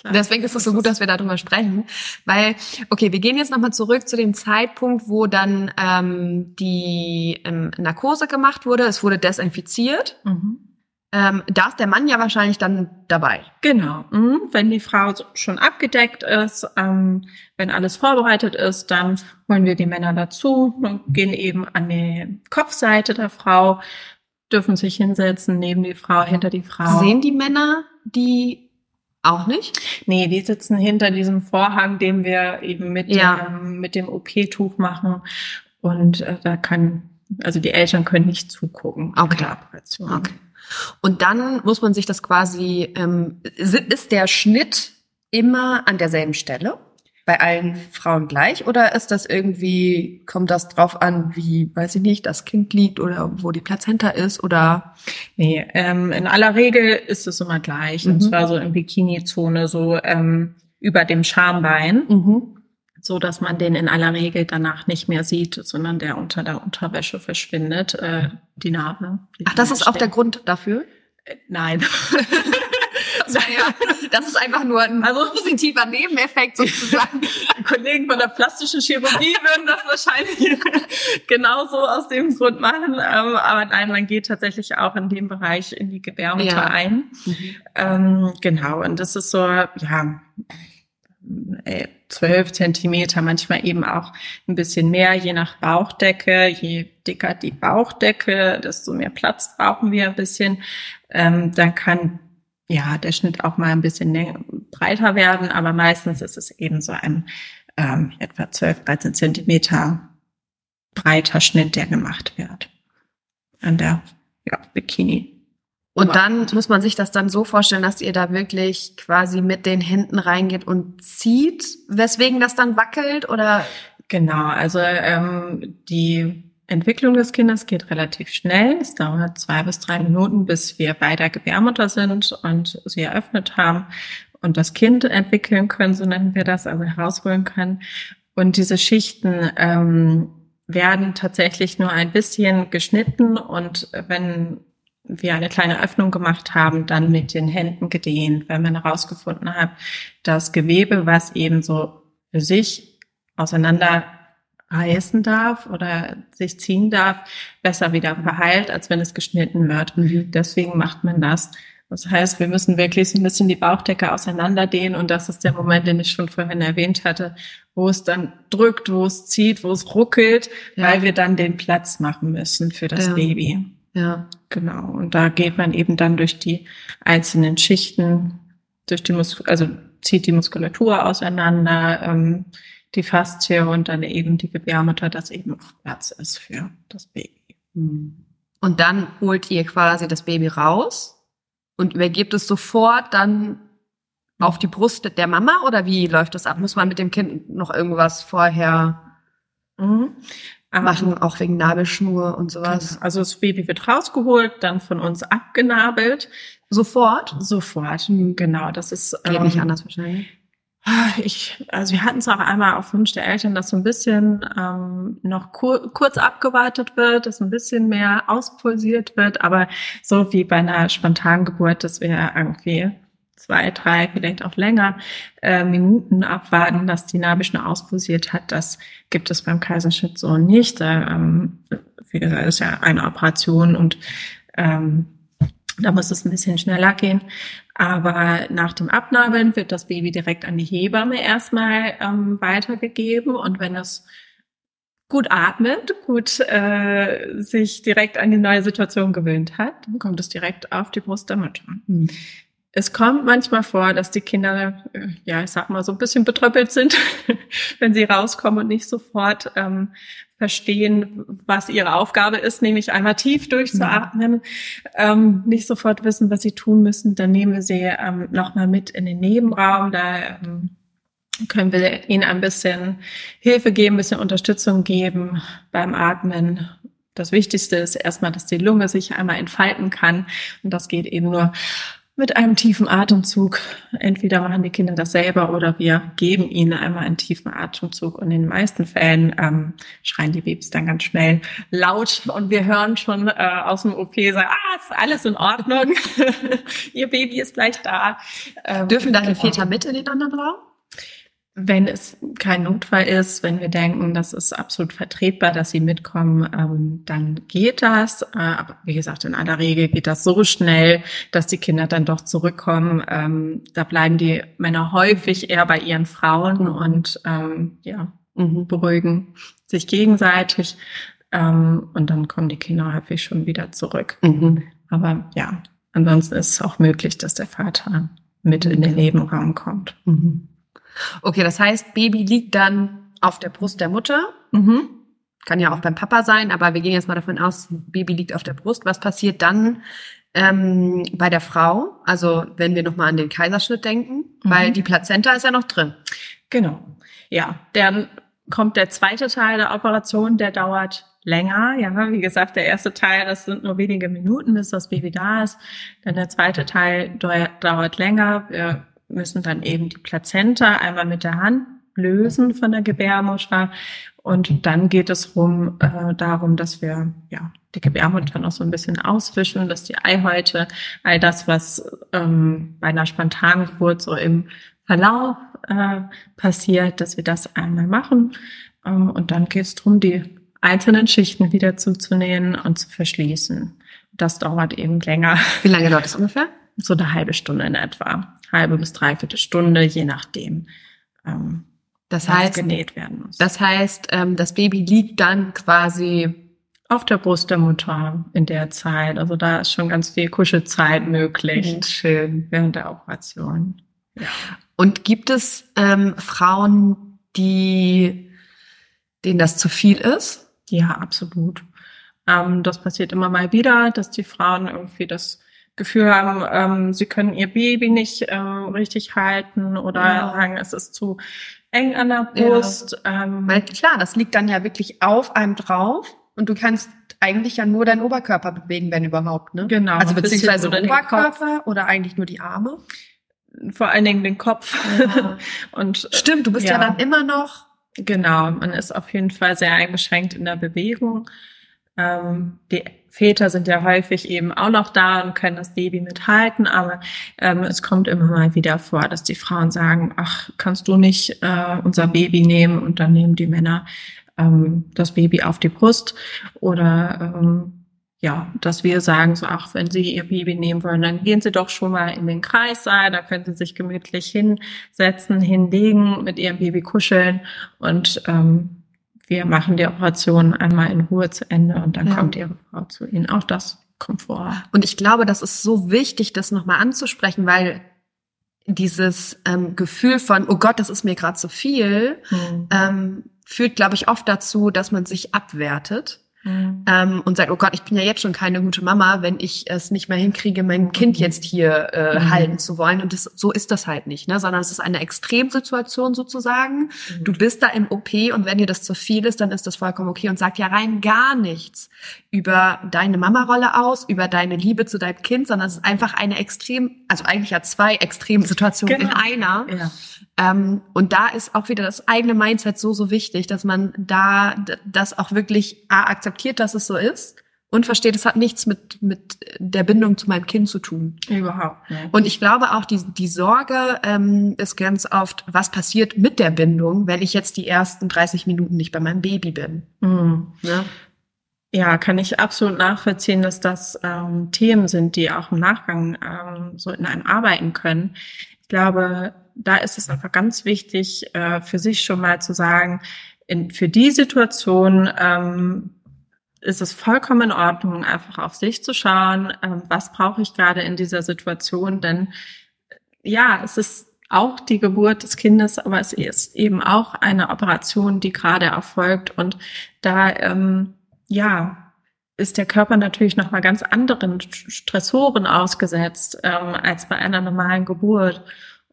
Klar. Deswegen ist es so gut, dass wir darüber sprechen, weil okay, wir gehen jetzt nochmal zurück zu dem Zeitpunkt, wo dann ähm, die ähm, Narkose gemacht wurde. Es wurde desinfiziert. Mhm. Ähm, da ist der Mann ja wahrscheinlich dann dabei. Genau. Mhm. Wenn die Frau schon abgedeckt ist, ähm, wenn alles vorbereitet ist, dann holen wir die Männer dazu und gehen eben an die Kopfseite der Frau, dürfen sich hinsetzen neben die Frau, hinter die Frau. Sehen die Männer die auch nicht? Nee, die sitzen hinter diesem Vorhang, den wir eben mit, ja. dem, mit dem OP-Tuch machen. Und äh, da kann, also die Eltern können nicht zugucken okay. der Operation. Okay. Und dann muss man sich das quasi, ähm, ist der Schnitt immer an derselben Stelle? Bei allen Frauen gleich oder ist das irgendwie, kommt das drauf an, wie, weiß ich nicht, das Kind liegt oder wo die Plazenta ist oder? Nee, ähm, in aller Regel ist es immer gleich. Mhm. Und zwar so in Bikini-Zone, so ähm, über dem Schambein. Mhm. So dass man den in aller Regel danach nicht mehr sieht, sondern der unter der Unterwäsche verschwindet, äh, die Narbe. Die Ach, das ist auch der Grund dafür? Äh, naja, das ist einfach nur ein also, positiver Nebeneffekt sozusagen. Die Kollegen von der plastischen Chirurgie würden das wahrscheinlich genauso aus dem Grund machen. Ähm, aber nein, man geht tatsächlich auch in dem Bereich in die Gebärmutter ja. ein. Mhm. Ähm, genau, und das ist so, ja, äh, zwölf Zentimeter, manchmal eben auch ein bisschen mehr, je nach Bauchdecke. Je dicker die Bauchdecke, desto mehr Platz brauchen wir ein bisschen. Ähm, dann kann ja, der Schnitt auch mal ein bisschen breiter werden, aber meistens ist es eben so ein ähm, etwa 12, 13 Zentimeter breiter Schnitt, der gemacht wird an der ja, Bikini. Und dann muss man sich das dann so vorstellen, dass ihr da wirklich quasi mit den Händen reingeht und zieht, weswegen das dann wackelt oder? Genau, also ähm, die Entwicklung des Kindes geht relativ schnell. Es dauert zwei bis drei Minuten, bis wir bei der Gebärmutter sind und sie eröffnet haben. und das Kind entwickeln können, so nennen wir das, also herausholen können. Und diese Schichten ähm, werden tatsächlich nur ein bisschen geschnitten und wenn wir eine kleine Öffnung gemacht haben, dann mit den Händen gedehnt, weil man herausgefunden hat, das Gewebe, was eben so für sich auseinanderreißen darf oder sich ziehen darf, besser wieder verheilt, als wenn es geschnitten wird. Mhm. Deswegen macht man das. Das heißt, wir müssen wirklich so ein bisschen die Bauchdecke auseinanderdehnen und das ist der Moment, den ich schon vorhin erwähnt hatte, wo es dann drückt, wo es zieht, wo es ruckelt, ja. weil wir dann den Platz machen müssen für das ja. Baby. Ja. Genau. Und da geht man eben dann durch die einzelnen Schichten, durch die Mus also zieht die Muskulatur auseinander, ähm, die Faszie und dann eben die Gebärmutter, dass eben auch Platz ist für das Baby. Hm. Und dann holt ihr quasi das Baby raus und übergebt es sofort dann auf die Brust der Mama oder wie läuft das ab? Muss man mit dem Kind noch irgendwas vorher mhm. machen, auch wegen Nabelschnur und sowas? Genau. Also das Baby wird rausgeholt, dann von uns abgenabelt. Sofort? Sofort, mhm. genau. Das ist geht ähm, nicht anders wahrscheinlich. Ich, also wir hatten es auch einmal auf Wunsch der Eltern, dass so ein bisschen ähm, noch kur kurz abgewartet wird, dass ein bisschen mehr auspulsiert wird, aber so wie bei einer spontanen Geburt, dass wir irgendwie zwei, drei, vielleicht auch länger äh, Minuten abwarten, dass die Nabelschnur auspulsiert hat, das gibt es beim Kaiserschnitt so nicht. Äh, ähm, wie gesagt, ist ja eine Operation und ähm, da muss es ein bisschen schneller gehen. Aber nach dem Abnabeln wird das Baby direkt an die Hebamme erstmal ähm, weitergegeben. Und wenn es gut atmet, gut äh, sich direkt an die neue Situation gewöhnt hat, dann kommt es direkt auf die Brust der Mutter. Mhm. Es kommt manchmal vor, dass die Kinder, äh, ja, ich sag mal, so ein bisschen betröppelt sind, wenn sie rauskommen und nicht sofort ähm, verstehen, was ihre Aufgabe ist, nämlich einmal tief durchzuatmen, mhm. ähm, nicht sofort wissen, was sie tun müssen. Dann nehmen wir sie ähm, nochmal mit in den Nebenraum. Da ähm, können wir ihnen ein bisschen Hilfe geben, ein bisschen Unterstützung geben beim Atmen. Das Wichtigste ist erstmal, dass die Lunge sich einmal entfalten kann. Und das geht eben nur mit einem tiefen Atemzug. Entweder machen die Kinder das selber oder wir geben ihnen einmal einen tiefen Atemzug. Und in den meisten Fällen ähm, schreien die Babys dann ganz schnell laut und wir hören schon äh, aus dem OP sagen, ah, ist alles in Ordnung. Ihr Baby ist gleich da. Ähm, Dürfen da die Väter mit in den anderen Raum? Wenn es kein Notfall ist, wenn wir denken, das ist absolut vertretbar, dass sie mitkommen, ähm, dann geht das. Äh, aber wie gesagt, in aller Regel geht das so schnell, dass die Kinder dann doch zurückkommen. Ähm, da bleiben die Männer häufig eher bei ihren Frauen mhm. und ähm, ja, mhm. beruhigen sich gegenseitig. Ähm, und dann kommen die Kinder häufig schon wieder zurück. Mhm. Aber ja, ansonsten ist es auch möglich, dass der Vater mit in den Nebenraum kommt. Mhm. Okay, das heißt, Baby liegt dann auf der Brust der Mutter. Mhm. Kann ja auch beim Papa sein, aber wir gehen jetzt mal davon aus, Baby liegt auf der Brust. Was passiert dann ähm, bei der Frau? Also wenn wir nochmal an den Kaiserschnitt denken, mhm. weil die Plazenta ist ja noch drin. Genau. Ja, dann kommt der zweite Teil der Operation, der dauert länger. Ja, wie gesagt, der erste Teil, das sind nur wenige Minuten, bis das Baby da ist. Dann der zweite Teil dauert länger. Wir müssen dann eben die Plazenta einmal mit der Hand lösen von der Gebärmutter und dann geht es rum äh, darum, dass wir ja die Gebärmutter noch so ein bisschen auswischen, dass die Eihäute, all das, was ähm, bei einer spontanen Geburt so im Verlauf äh, passiert, dass wir das einmal machen ähm, und dann geht es darum, die einzelnen Schichten wieder zuzunähen und zu verschließen. Das dauert eben länger. Wie lange dauert das ungefähr? So eine halbe Stunde in etwa halbe bis dreiviertel Stunde, je nachdem. Ähm, das heißt, genäht werden muss. Das heißt, ähm, das Baby liegt dann quasi auf der Brust der Mutter in der Zeit. Also da ist schon ganz viel Kuschelzeit möglich. Mhm. Schön während der Operation. Ja. Und gibt es ähm, Frauen, die denen das zu viel ist? Ja, absolut. Ähm, das passiert immer mal wieder, dass die Frauen irgendwie das Gefühl haben, ähm, sie können ihr Baby nicht ähm, richtig halten oder ja. sagen, es ist zu eng an der Brust. Ja. Ähm, Weil klar, das liegt dann ja wirklich auf einem drauf und du kannst eigentlich ja nur deinen Oberkörper bewegen, wenn überhaupt, ne? Genau. Also beziehungsweise den Oberkörper oder eigentlich nur die Arme? vor allen Dingen den Kopf. Ja. und Stimmt, du bist ja. ja dann immer noch. Genau, man ist auf jeden Fall sehr eingeschränkt in der Bewegung. Ähm, die Väter sind ja häufig eben auch noch da und können das Baby mithalten, aber ähm, es kommt immer mal wieder vor, dass die Frauen sagen, ach, kannst du nicht äh, unser Baby nehmen? Und dann nehmen die Männer ähm, das Baby auf die Brust. Oder ähm, ja, dass wir sagen, so, ach, wenn Sie Ihr Baby nehmen wollen, dann gehen Sie doch schon mal in den Kreissaal, da können Sie sich gemütlich hinsetzen, hinlegen, mit Ihrem Baby kuscheln. Und ähm, wir machen die Operation einmal in Ruhe zu Ende und dann ja. kommt Ihre Frau zu Ihnen. Auch das kommt vor. Und ich glaube, das ist so wichtig, das nochmal anzusprechen, weil dieses ähm, Gefühl von, oh Gott, das ist mir gerade zu viel, mhm. ähm, führt, glaube ich, oft dazu, dass man sich abwertet Mhm. Ähm, und sagt, oh Gott, ich bin ja jetzt schon keine gute Mama, wenn ich es nicht mehr hinkriege, mein Kind mhm. jetzt hier äh, mhm. halten zu wollen. Und das, so ist das halt nicht, ne? sondern es ist eine Extremsituation sozusagen. Mhm. Du bist da im OP und wenn dir das zu viel ist, dann ist das vollkommen okay und sagt ja rein gar nichts über deine Mama-Rolle aus, über deine Liebe zu deinem Kind, sondern es ist einfach eine extrem, also eigentlich ja zwei Extremsituationen genau. in einer. Ja. Ähm, und da ist auch wieder das eigene Mindset so, so wichtig, dass man da das auch wirklich A, akzeptiert, dass es so ist und versteht, es hat nichts mit, mit der Bindung zu meinem Kind zu tun. Überhaupt nicht. Und ich glaube auch, die, die Sorge ähm, ist ganz oft, was passiert mit der Bindung, wenn ich jetzt die ersten 30 Minuten nicht bei meinem Baby bin. Mhm. Ja? Ja, kann ich absolut nachvollziehen, dass das ähm, Themen sind, die auch im Nachgang ähm, so in einem arbeiten können. Ich glaube, da ist es einfach ganz wichtig, äh, für sich schon mal zu sagen, in, für die Situation ähm, ist es vollkommen in Ordnung, einfach auf sich zu schauen, ähm, was brauche ich gerade in dieser Situation, denn ja, es ist auch die Geburt des Kindes, aber es ist eben auch eine Operation, die gerade erfolgt und da ähm, ja ist der Körper natürlich noch mal ganz anderen Stressoren ausgesetzt ähm, als bei einer normalen Geburt.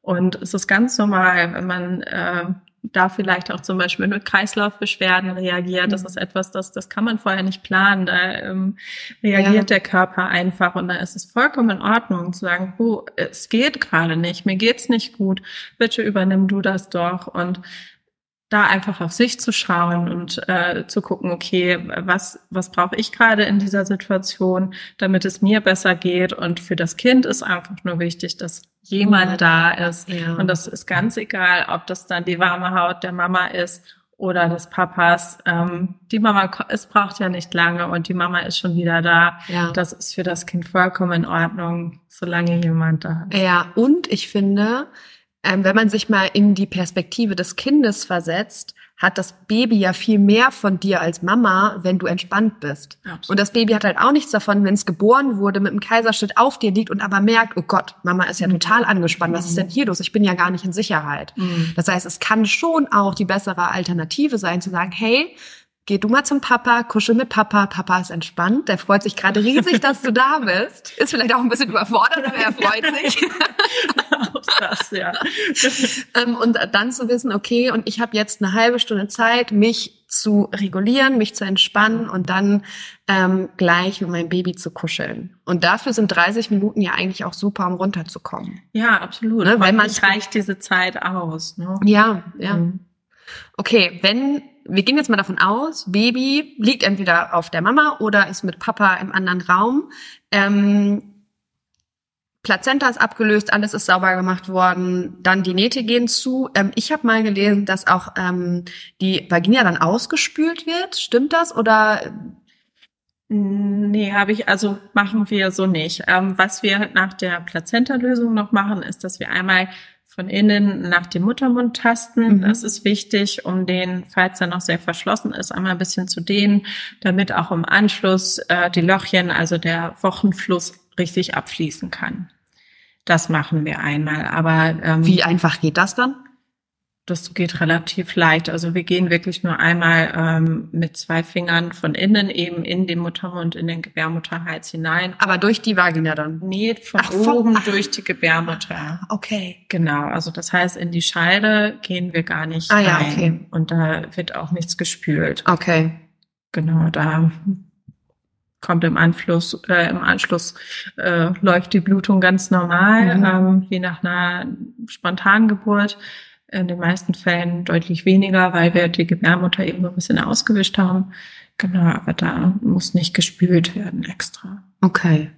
Und es ist ganz normal, wenn man äh, da vielleicht auch zum Beispiel mit Kreislaufbeschwerden reagiert. Das mhm. ist etwas, das, das kann man vorher nicht planen. Da ähm, reagiert ja. der Körper einfach und da ist es vollkommen in Ordnung zu sagen, oh, es geht gerade nicht, mir geht's nicht gut, bitte übernimm du das doch. Und da einfach auf sich zu schauen und äh, zu gucken, okay, was, was brauche ich gerade in dieser Situation, damit es mir besser geht. Und für das Kind ist einfach nur wichtig, dass jemand ja. da ist. Ja. Und das ist ganz egal, ob das dann die warme Haut der Mama ist oder des Papas. Ähm, die Mama, es braucht ja nicht lange und die Mama ist schon wieder da. Ja. Das ist für das Kind vollkommen in Ordnung, solange jemand da ist. Ja, und ich finde, ähm, wenn man sich mal in die Perspektive des Kindes versetzt, hat das Baby ja viel mehr von dir als Mama, wenn du entspannt bist. Absolut. Und das Baby hat halt auch nichts davon, wenn es geboren wurde, mit einem Kaiserschnitt auf dir liegt und aber merkt, oh Gott, Mama ist ja mhm. total angespannt, was ist denn hier los? Ich bin ja gar nicht in Sicherheit. Mhm. Das heißt, es kann schon auch die bessere Alternative sein, zu sagen, hey, Geh du mal zum Papa, kuschel mit Papa. Papa ist entspannt. Der freut sich gerade riesig, dass du da bist. Ist vielleicht auch ein bisschen überfordert, aber er freut sich. auch das, ja. Ähm, und dann zu wissen, okay, und ich habe jetzt eine halbe Stunde Zeit, mich zu regulieren, mich zu entspannen und dann ähm, gleich mit meinem Baby zu kuscheln. Und dafür sind 30 Minuten ja eigentlich auch super, um runterzukommen. Ja, absolut. Ne? Weil man reicht diese Zeit aus. Ne? Ja, ja. Mhm. Okay, wenn wir gehen jetzt mal davon aus, Baby liegt entweder auf der Mama oder ist mit Papa im anderen Raum. Ähm, Plazenta ist abgelöst, alles ist sauber gemacht worden, dann die Nähte gehen zu. Ähm, ich habe mal gelesen, dass auch ähm, die Vagina dann ausgespült wird. Stimmt das oder? Nee, habe ich, also machen wir so nicht. Ähm, was wir nach der Plazenta-Lösung noch machen, ist, dass wir einmal von innen nach dem Muttermund tasten. Mhm. Das ist wichtig, um den, falls er noch sehr verschlossen ist, einmal ein bisschen zu dehnen, damit auch im Anschluss äh, die Lochchen, also der Wochenfluss, richtig abfließen kann. Das machen wir einmal. Aber ähm, wie einfach geht das dann? Das geht relativ leicht. Also wir gehen wirklich nur einmal ähm, mit zwei Fingern von innen eben in den Muttermund, in den Gebärmutterhals hinein. Aber durch die Vagina dann? Nee, von ach, oben von, durch die Gebärmutter. Okay. Genau. Also das heißt, in die Scheide gehen wir gar nicht ah, rein. Ja, okay. Und da wird auch nichts gespült. Okay. Genau, da kommt im Anschluss, äh, im Anschluss äh, läuft die Blutung ganz normal, Mhm. ähm, wie nach einer spontanen Geburt. In den meisten Fällen deutlich weniger, weil wir die Gebärmutter eben so ein bisschen ausgewischt haben. Genau, aber da muss nicht gespült werden extra. Okay.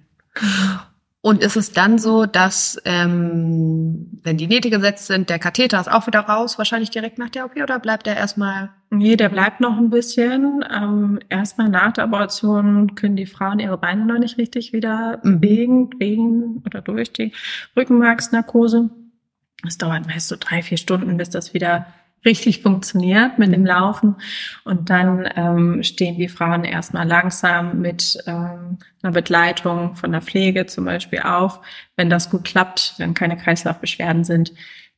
Und ist es dann so, dass ähm, wenn die Nähte gesetzt sind, der Katheter ist auch wieder raus, wahrscheinlich direkt nach der OP oder bleibt der erstmal? Nee, der bleibt noch ein bisschen. Ähm, erstmal nach der Abortion können die Frauen ihre Beine noch nicht richtig wieder Mhm. bewegen, wegen oder durch die Rückenmarksnarkose. Es dauert meist so drei, vier Stunden, bis das wieder richtig funktioniert mit dem Laufen. Und dann ähm, stehen die Frauen erstmal langsam mit ähm, einer Begleitung von der Pflege zum Beispiel auf. Wenn das gut klappt, wenn keine Kreislaufbeschwerden sind,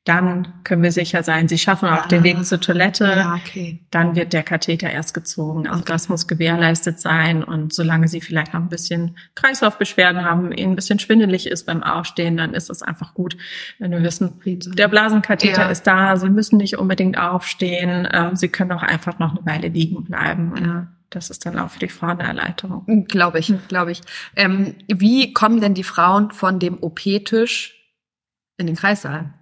dann können wir sicher sein, sie schaffen auch den Weg zur Toilette Ja, okay. dann wird der Katheter erst gezogen. Also das muss gewährleistet sein. Und solange Sie vielleicht noch ein bisschen Kreislaufbeschwerden haben, Ihnen ein bisschen schwindelig ist beim Aufstehen, dann ist es einfach gut, wenn wir wissen, der Blasenkatheter Ja. ist da. Sie müssen nicht unbedingt aufstehen. Ähm, Sie können auch einfach noch eine Weile liegen bleiben. Ja. das ist dann auch für die Frau eine Erleichterung. Glaube ich, glaube ich. Ähm, wie kommen denn die Frauen von dem OP-Tisch in den Kreissaal?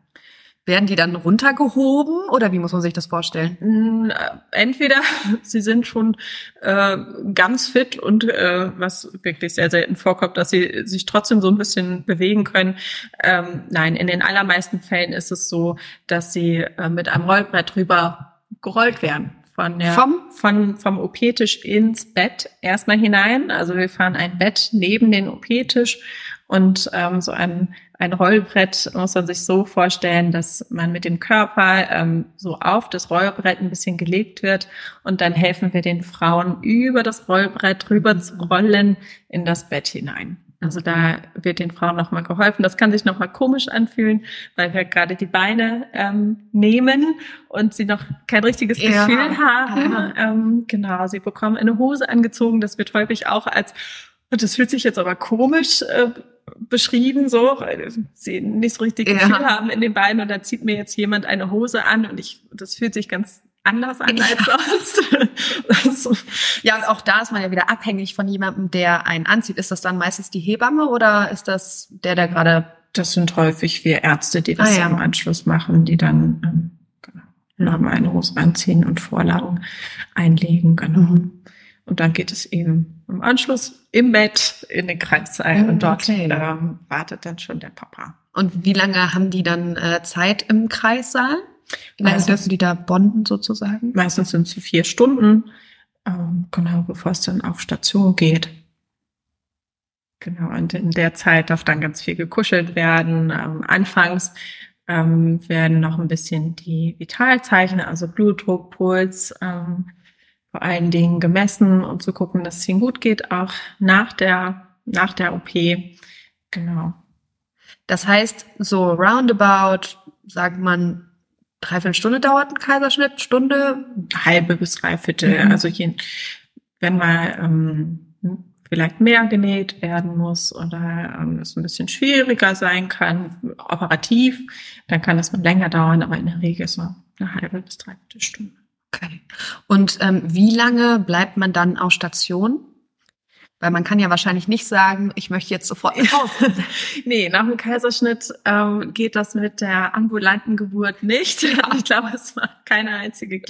Werden die dann runtergehoben oder wie muss man sich das vorstellen? Mm, äh, Entweder sie sind schon äh, ganz fit und äh, was wirklich sehr selten vorkommt, dass sie sich trotzdem so ein bisschen bewegen können. Ähm, nein, in den allermeisten Fällen ist es so, dass sie äh, mit einem Rollbrett drüber gerollt werden. Von der, Vom? von, vom OP-Tisch ins Bett erstmal hinein. Also wir fahren ein Bett neben den OP-Tisch und ähm, so ein, ein Rollbrett muss man sich so vorstellen, dass man mit dem Körper ähm, so auf das Rollbrett ein bisschen gelegt wird und dann helfen wir den Frauen über das Rollbrett rüber zu rollen in das Bett hinein. Also da wird den Frauen nochmal geholfen. Das kann sich nochmal komisch anfühlen, weil wir gerade die Beine ähm, nehmen und sie noch kein richtiges Ja. Gefühl haben. Ja. Ähm, genau, sie bekommen eine Hose angezogen. Das wird häufig auch als, das fühlt sich jetzt aber komisch äh, beschrieben, so, weil sie nicht so richtig Ja. Gefühl haben in den Beinen und dann zieht mir jetzt jemand eine Hose an und ich, das fühlt sich ganz anders an als sonst. Also, Ja, und auch da ist man ja wieder abhängig von jemandem, der einen anzieht. Ist das dann meistens die Hebamme oder ist das der, der gerade das sind häufig wir Ärzte, die das Ah, ja. im Anschluss machen, die dann ähm, genau, nochmal eine Hose anziehen und Vorlagen einlegen, genau. Mhm. Und dann geht es eben im Anschluss im Bett in den Kreissaal und dort Okay. ähm, wartet dann schon der Papa. Und wie lange haben die dann äh, Zeit im Kreissaal? Wie lange dürfen die da bonden sozusagen? Meistens sind es so vier Stunden, ähm, genau, bevor es dann auf Station geht. Genau, und in der Zeit darf dann ganz viel gekuschelt werden. Ähm, anfangs ähm, werden noch ein bisschen die Vitalzeichen, also Blutdruck, Puls, ähm, vor allen Dingen gemessen, um zu gucken, dass es ihnen gut geht, auch nach der, nach der OP. Genau. Das heißt, so roundabout, sagt man, dreiviertel Stunde dauert ein Kaiserschnitt, Stunde. halbe bis dreiviertel. Mhm. Also je, wenn mal ähm, vielleicht mehr genäht werden muss oder ähm, es ein bisschen schwieriger sein kann, operativ, dann kann es mal länger dauern, aber in der Regel so eine halbe bis dreiviertel Stunde. Okay. Und ähm, wie lange bleibt man dann auf Station? Weil man kann ja wahrscheinlich nicht sagen, ich möchte jetzt sofort nach Hause. Nee, nach dem Kaiserschnitt ähm, geht das mit der ambulanten Geburt nicht. Ich glaube, es macht keine einzige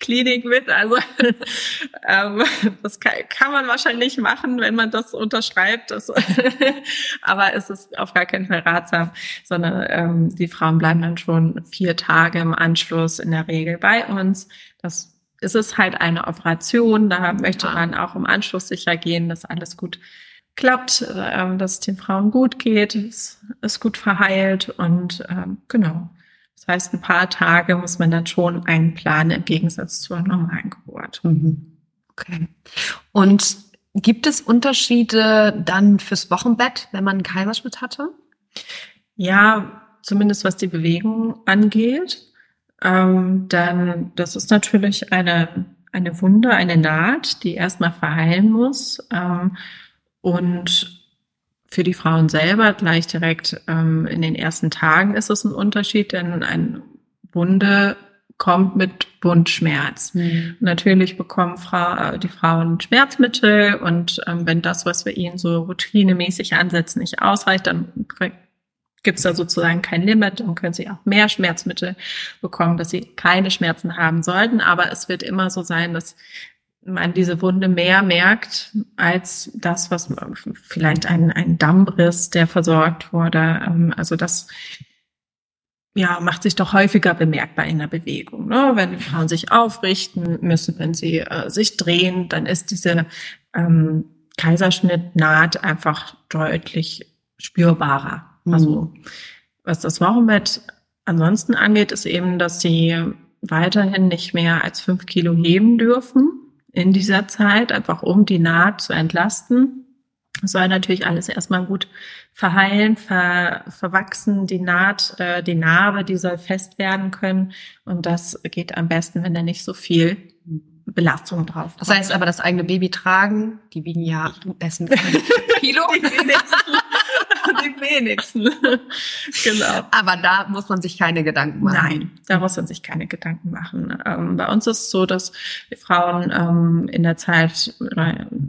Klinik mit. Also ähm, das kann, kann man wahrscheinlich machen, wenn man das unterschreibt. Das, aber es ist auf gar keinen Fall ratsam, sondern ähm, die Frauen bleiben dann schon vier Tage im Anschluss in der Regel bei uns. Das es ist halt eine Operation, da möchte man auch im Anschluss sicher gehen, dass alles gut klappt, ähm, dass es den Frauen gut geht, es ist gut verheilt und ähm, genau. Das heißt, ein paar Tage muss man dann schon einplanen im Gegensatz zur normalen Geburt. Mhm. Okay. Und gibt es Unterschiede dann fürs Wochenbett, wenn man einen Kaiserschnitt hatte? Ja, zumindest was die Bewegung angeht. Ähm, dann, das ist natürlich eine, eine Wunde, eine Naht, die erstmal verheilen muss. Ähm, und für die Frauen selber gleich direkt ähm, in den ersten Tagen ist es ein Unterschied, denn eine Wunde kommt mit Wundschmerz. Mhm. Natürlich bekommen Frau, äh, die Frauen Schmerzmittel und ähm, wenn das, was wir ihnen so routinemäßig ansetzen, nicht ausreicht, dann gibt es da sozusagen kein Limit und können sie auch mehr Schmerzmittel bekommen, dass sie keine Schmerzen haben sollten. Aber es wird immer so sein, dass man diese Wunde mehr merkt als das, was vielleicht ein, ein Dammriss, der versorgt wurde. Ähm, also das ja, macht sich doch häufiger bemerkbar in der Bewegung. Ne? Wenn die Frauen sich aufrichten müssen, wenn sie äh, sich drehen, dann ist diese ähm, Kaiserschnittnaht einfach deutlich spürbarer. Mhm. Also was das Wochenbett ansonsten angeht, ist eben, dass sie weiterhin nicht mehr als fünf Kilo heben dürfen in dieser Zeit, einfach um die Naht zu entlasten. Es soll natürlich alles erstmal gut verheilen, ver, verwachsen, die Naht, äh, die Narbe, die soll fest werden können. Und das geht am besten, wenn da nicht so viel Belastung drauf kommt. Das heißt aber, das eigene Baby tragen, die wiegen ja besten Kilo. die wenigsten. genau. Aber da muss man sich keine Gedanken machen. Nein, da muss man sich keine Gedanken machen. Ähm, bei uns ist es so, dass Frauen ähm, in der Zeit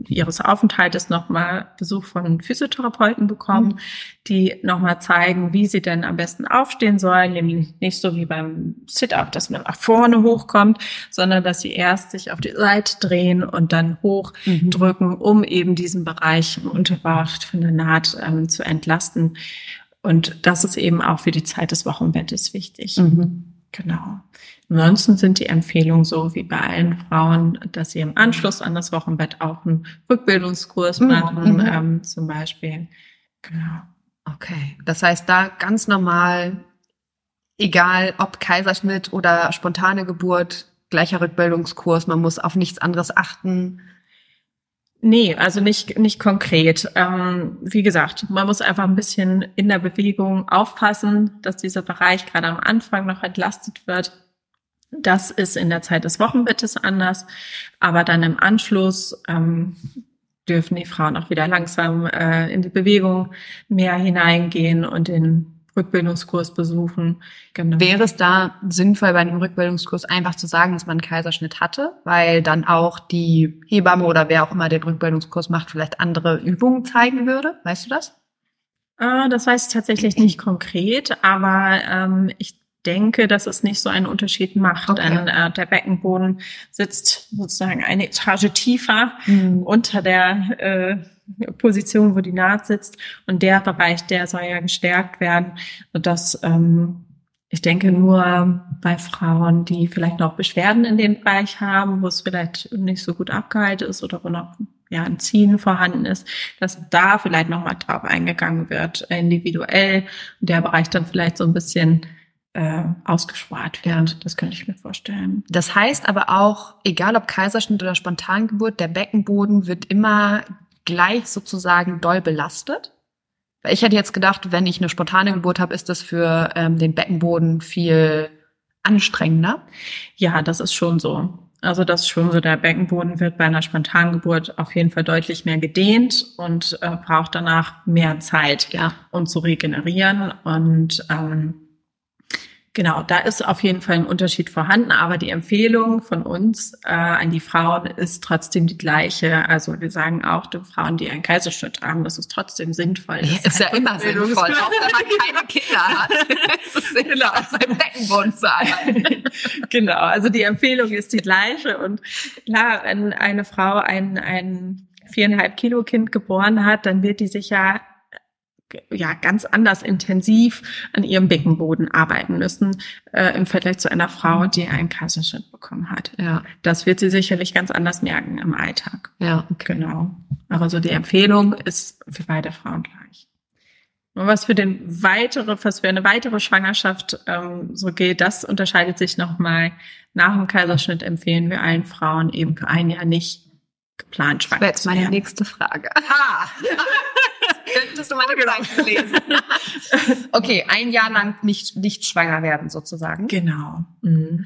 ihres Aufenthaltes nochmal Besuch von Physiotherapeuten bekommen, mhm. die nochmal zeigen, wie sie denn am besten aufstehen sollen. Nämlich nicht so wie beim Sit-Up, dass man nach vorne hochkommt, sondern dass sie erst sich auf die Seite drehen und dann hochdrücken, mhm. um eben diesen Bereich im Unterbauch von der Naht ähm, zu entlasten entlasten. Und das ist eben auch für die Zeit des Wochenbettes wichtig. Mhm. Genau. Ansonsten sind die Empfehlungen so wie bei allen Frauen, dass sie im Anschluss an das Wochenbett auch einen Rückbildungskurs mhm. machen, mhm. ähm, zum Beispiel. Genau. Okay. Das heißt, da ganz normal, egal ob Kaiserschnitt oder spontane Geburt, gleicher Rückbildungskurs, man muss auf nichts anderes achten. Nee, also nicht, nicht konkret. Ähm, wie gesagt, man muss einfach ein bisschen in der Bewegung aufpassen, dass dieser Bereich gerade am Anfang noch entlastet wird. Das ist in der Zeit des Wochenbettes anders, aber dann im Anschluss ähm, dürfen die Frauen auch wieder langsam äh, in die Bewegung mehr hineingehen und in Rückbildungskurs besuchen. Genau. Wäre es da sinnvoll, bei einem Rückbildungskurs einfach zu sagen, dass man einen Kaiserschnitt hatte, weil dann auch die Hebamme oder wer auch immer den Rückbildungskurs macht, vielleicht andere Übungen zeigen würde? Weißt du das? Äh, das weiß ich tatsächlich nicht konkret, aber ähm, ich denke, dass es nicht so einen Unterschied macht. Okay. Denn äh, der Beckenboden sitzt sozusagen eine Etage tiefer mhm. unter der äh, Position, wo die Naht sitzt. Und der Bereich, der soll ja gestärkt werden, sodass ähm, ich denke nur bei Frauen, die vielleicht noch Beschwerden in dem Bereich haben, wo es vielleicht nicht so gut abgehalten ist oder wo noch ja, ein Ziehen vorhanden ist, dass da vielleicht nochmal drauf eingegangen wird, individuell und der Bereich dann vielleicht so ein bisschen äh, ausgespart wird. Das könnte ich mir vorstellen. Das heißt aber auch, egal ob Kaiserschnitt oder Spontangeburt, der Beckenboden wird immer gleich sozusagen doll belastet? Ich hätte jetzt gedacht, wenn ich eine spontane Geburt habe, ist das für ähm, den Beckenboden viel anstrengender. Ja, das ist schon so. Also das ist schon so, der Beckenboden wird bei einer spontanen Geburt auf jeden Fall deutlich mehr gedehnt und äh, braucht danach mehr Zeit, ja. um zu regenerieren. Und ähm, Genau, da ist auf jeden Fall ein Unterschied vorhanden, aber die Empfehlung von uns äh, an die Frauen ist trotzdem die gleiche. Also wir sagen auch den Frauen, die einen Kaiserschnitt haben, das ist trotzdem sinnvoll. Ja, ist ja immer sinnvoll, auch wenn man keine Kinder hat. es ist sinnvoll, genau. seinem Beckenboden zu arbeiten. genau, also die Empfehlung ist die gleiche. Und klar, wenn eine Frau ein, ein viereinhalb Kilo Kind geboren hat, dann wird die sich ja ja ganz anders intensiv an ihrem Beckenboden arbeiten müssen äh, im Vergleich zu einer Frau, die einen Kaiserschnitt bekommen hat. Ja, das wird sie sicherlich ganz anders merken im Alltag. Ja, okay. genau. Aber so die Empfehlung ist für beide Frauen gleich. Und was für den weitere, was für eine weitere Schwangerschaft ähm, so geht, das unterscheidet sich nochmal. Nach dem Kaiserschnitt empfehlen wir allen Frauen eben für ein Jahr nicht geplant schwanger. Das wäre meine nächste Frage. Aha. Könntest du meine Gedanken lesen? okay, ein Jahr lang nicht, nicht schwanger werden sozusagen. Genau. Mhm.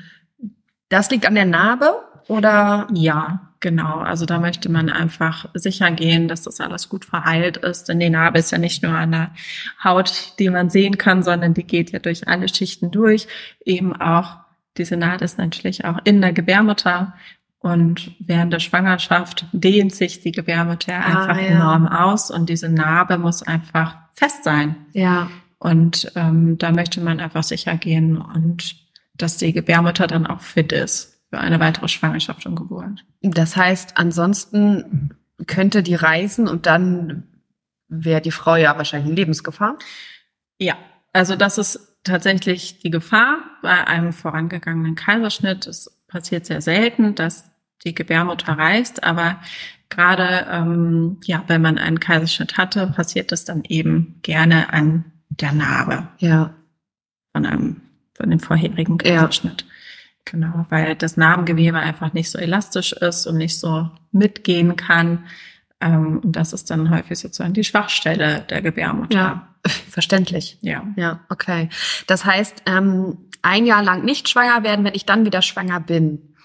Das liegt an der Narbe oder? Ja, genau. Also da möchte man einfach sicher gehen, dass das alles gut verheilt ist. Denn die Narbe ist ja nicht nur an der Haut, die man sehen kann, sondern die geht ja durch alle Schichten durch. Eben auch diese Naht ist natürlich auch in der Gebärmutter und während der Schwangerschaft dehnt sich die Gebärmutter ah, einfach ja. enorm aus und diese Narbe muss einfach fest sein. Ja. Und ähm, da möchte man einfach sicher gehen und dass die Gebärmutter dann auch fit ist für eine weitere Schwangerschaft und Geburt. Das heißt, ansonsten könnte die reisen und dann wäre die Frau ja wahrscheinlich in Lebensgefahr. Ja, also das ist tatsächlich die Gefahr bei einem vorangegangenen Kaiserschnitt. Es passiert sehr selten, dass die Gebärmutter reißt, aber gerade ähm, ja, wenn man einen Kaiserschnitt hatte, passiert das dann eben gerne an der Narbe. Ja. Von einem, von dem vorherigen Kaiserschnitt. Ja. Genau, weil das Narbengewebe einfach nicht so elastisch ist und nicht so mitgehen kann. Ähm, und das ist dann häufig sozusagen die Schwachstelle der Gebärmutter. Ja, verständlich. Ja. Ja, okay. Das heißt, ähm, ein Jahr lang nicht schwanger werden, wenn ich dann wieder schwanger bin.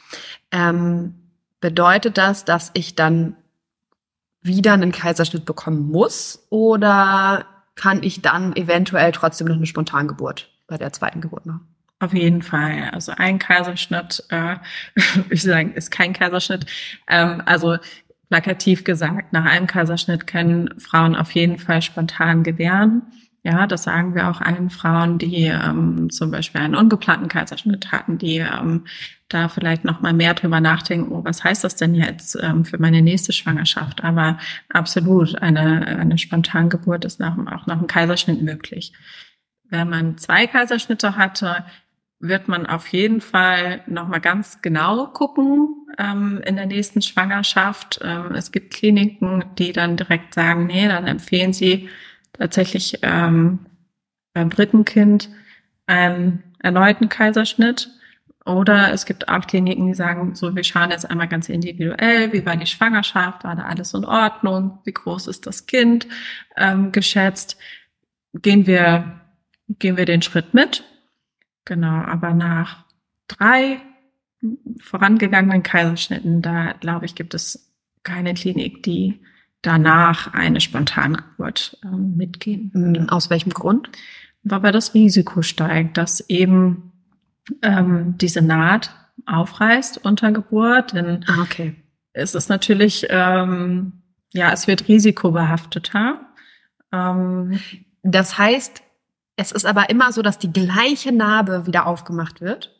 Ähm, bedeutet das, dass ich dann wieder einen Kaiserschnitt bekommen muss oder kann ich dann eventuell trotzdem noch eine Spontangeburt bei der zweiten Geburt machen? Auf jeden Fall. Also ein Kaiserschnitt, äh, ich sagen, ist kein Kaiserschnitt. Ähm, also plakativ gesagt, nach einem Kaiserschnitt können Frauen auf jeden Fall spontan gebären. Ja, das sagen wir auch allen Frauen, die ähm, zum Beispiel einen ungeplanten Kaiserschnitt hatten, die ähm, da vielleicht noch mal mehr drüber nachdenken, oh, was heißt das denn jetzt ähm, für meine nächste Schwangerschaft? Aber absolut, eine, eine Spontangeburt ist nach, auch nach einem Kaiserschnitt möglich. Wenn man zwei Kaiserschnitte hatte, wird man auf jeden Fall noch mal ganz genau gucken ähm, in der nächsten Schwangerschaft. Ähm, es gibt Kliniken, die dann direkt sagen, nee, dann empfehlen sie tatsächlich ähm, beim dritten Kind einen erneuten Kaiserschnitt. Oder es gibt auch Kliniken, die sagen, so, wir schauen jetzt einmal ganz individuell, wie war die Schwangerschaft, war da alles in Ordnung, wie groß ist das Kind ähm, geschätzt, gehen wir, gehen wir den Schritt mit. Genau, aber nach drei vorangegangenen Kaiserschnitten, da glaube ich, gibt es keine Klinik, die danach eine Spontangeburt äh, mitgehen. Würde. Aus welchem Grund? Weil das Risiko steigt, dass eben ähm, diese Naht aufreißt unter Geburt. Denn ah, okay. es ist natürlich, ähm, ja, es wird risikobehafteter. Ähm, das heißt, es ist aber immer so, dass die gleiche Narbe wieder aufgemacht wird.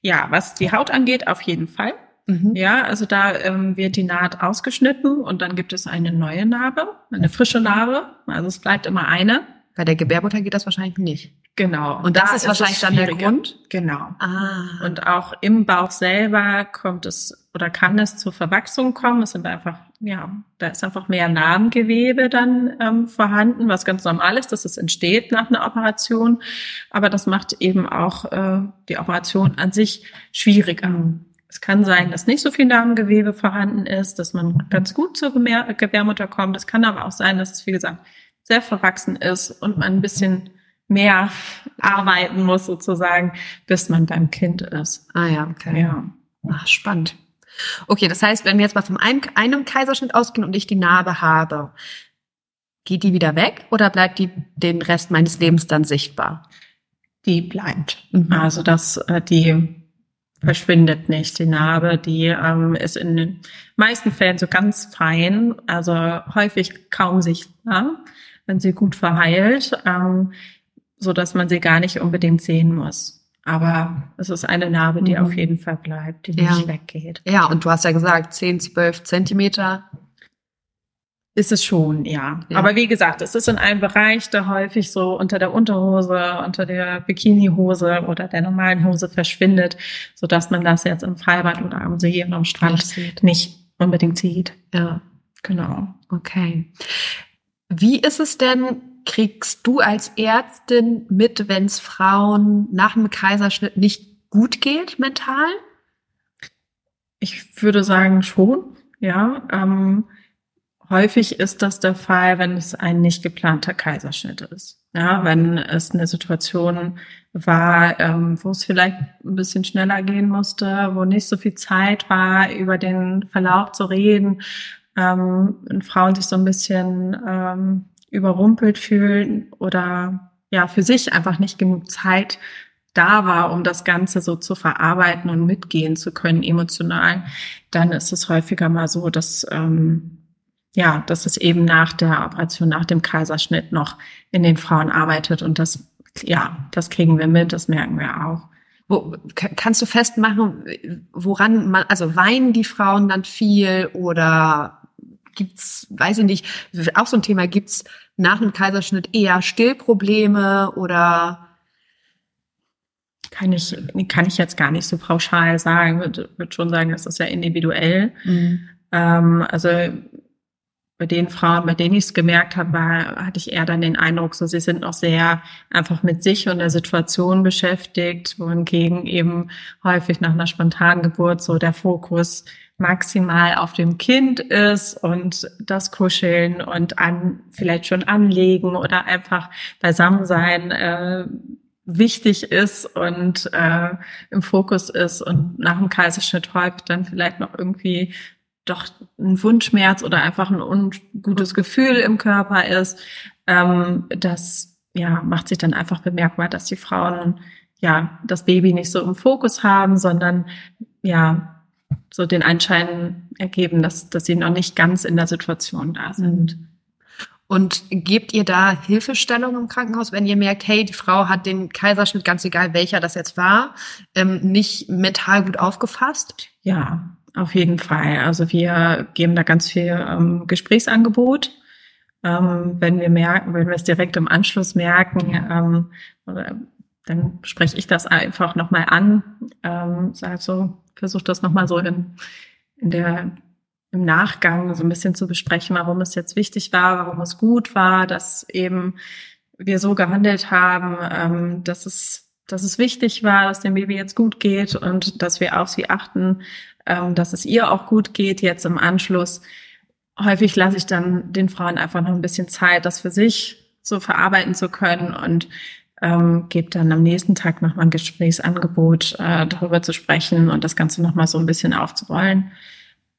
Ja, was die Haut angeht, auf jeden Fall. Mhm. Ja, also da ähm, wird die Naht ausgeschnitten und dann gibt es eine neue Narbe, eine frische Narbe. Also es bleibt immer eine. Bei der Gebärmutter geht das wahrscheinlich nicht. Genau. Und das da ist wahrscheinlich dann der Grund? Genau. Ah. Und auch im Bauch selber kommt es oder kann es zur Verwachsung kommen. Es sind einfach, ja, da ist einfach mehr Narbengewebe dann ähm, vorhanden, was ganz normal ist, dass es entsteht nach einer Operation. Aber das macht eben auch äh, die Operation an sich schwieriger. Mhm. Es kann sein, dass nicht so viel Narbengewebe vorhanden ist, dass man ganz gut zur Gebärmutter kommt. Es kann aber auch sein, dass es, wie gesagt, sehr verwachsen ist und man ein bisschen mehr arbeiten muss sozusagen, bis man beim Kind ist. Ah ja, okay. Ja. Ach, spannend. Okay, das heißt, wenn wir jetzt mal von einem, einem Kaiserschnitt ausgehen und ich die Narbe habe, geht die wieder weg oder bleibt die den Rest meines Lebens dann sichtbar? Die bleibt. Mhm. Also das, äh, die verschwindet nicht. Die Narbe, die ähm, ist in den meisten Fällen so ganz fein, also häufig kaum sichtbar, wenn sie gut verheilt, ähm, so dass man sie gar nicht unbedingt sehen muss. Aber es ist eine Narbe, die mhm. auf jeden Fall bleibt, die ja. nicht weggeht. Ja, und du hast ja gesagt, 10, 12 Zentimeter ist es schon, ja. ja. Aber wie gesagt, es ist in einem Bereich, der häufig so unter der Unterhose, unter der Bikinihose oder der normalen Hose verschwindet, so dass man das jetzt im Freibad oder am See oder am Strand nicht, nicht unbedingt sieht. Ja, genau. Okay. Wie ist es denn, kriegst du als Ärztin mit, wenn es Frauen nach dem Kaiserschnitt nicht gut geht mental? Ich würde sagen schon, ja. Ähm, Häufig ist das der Fall, wenn es ein nicht geplanter Kaiserschnitt ist. Ja, wenn es eine Situation war, ähm, wo es vielleicht ein bisschen schneller gehen musste, wo nicht so viel Zeit war, über den Verlauf zu reden, ähm, und Frauen sich so ein bisschen ähm, überrumpelt fühlen oder ja für sich einfach nicht genug Zeit da war, um das Ganze so zu verarbeiten und mitgehen zu können emotional, dann ist es häufiger mal so, dass ähm, ja, dass es eben nach der Operation, nach dem Kaiserschnitt noch in den Frauen arbeitet und das ja, das kriegen wir mit, das merken wir auch. Wo, kannst du festmachen, woran man, also weinen die Frauen dann viel oder gibt's, weiß ich nicht, auch so ein Thema, gibt's nach einem Kaiserschnitt eher Stillprobleme oder kann ich, kann ich jetzt gar nicht so pauschal sagen. Würde würd schon sagen, das ist ja individuell. Mhm. Ähm, also bei den Frauen, bei denen ich es gemerkt habe, war, hatte ich eher dann den Eindruck, so sie sind noch sehr einfach mit sich und der Situation beschäftigt, wohingegen eben häufig nach einer spontanen Geburt so der Fokus maximal auf dem Kind ist und das Kuscheln und an vielleicht schon anlegen oder einfach beisammen sein äh, wichtig ist und äh, im Fokus ist und nach dem Kaiserschnitt häufig dann vielleicht noch irgendwie doch ein Wunschmerz oder einfach ein ungutes Gefühl im Körper ist, ähm, das ja macht sich dann einfach bemerkbar, dass die Frauen ja das Baby nicht so im Fokus haben, sondern ja so den Anschein ergeben, dass dass sie noch nicht ganz in der Situation da sind. Und gebt ihr da Hilfestellung im Krankenhaus, wenn ihr merkt, hey, die Frau hat den Kaiserschnitt, ganz egal welcher das jetzt war, ähm, nicht mental gut aufgefasst? Ja, auf jeden Fall. Also wir geben da ganz viel ähm, Gesprächsangebot. Ähm, wenn wir merken, wenn wir es direkt im Anschluss merken, ähm, oder, dann spreche ich das einfach nochmal an, ähm, so, versuche das nochmal so in, in der im Nachgang so ein bisschen zu besprechen, warum es jetzt wichtig war, warum es gut war, dass eben wir so gehandelt haben, ähm, dass es dass es wichtig war, dass dem Baby jetzt gut geht und dass wir auf sie achten, ähm, dass es ihr auch gut geht jetzt im Anschluss. Häufig lasse ich dann den Frauen einfach noch ein bisschen Zeit, das für sich so verarbeiten zu können und ähm, gebe dann am nächsten Tag nochmal ein Gesprächsangebot, äh, darüber zu sprechen und das Ganze nochmal so ein bisschen aufzurollen.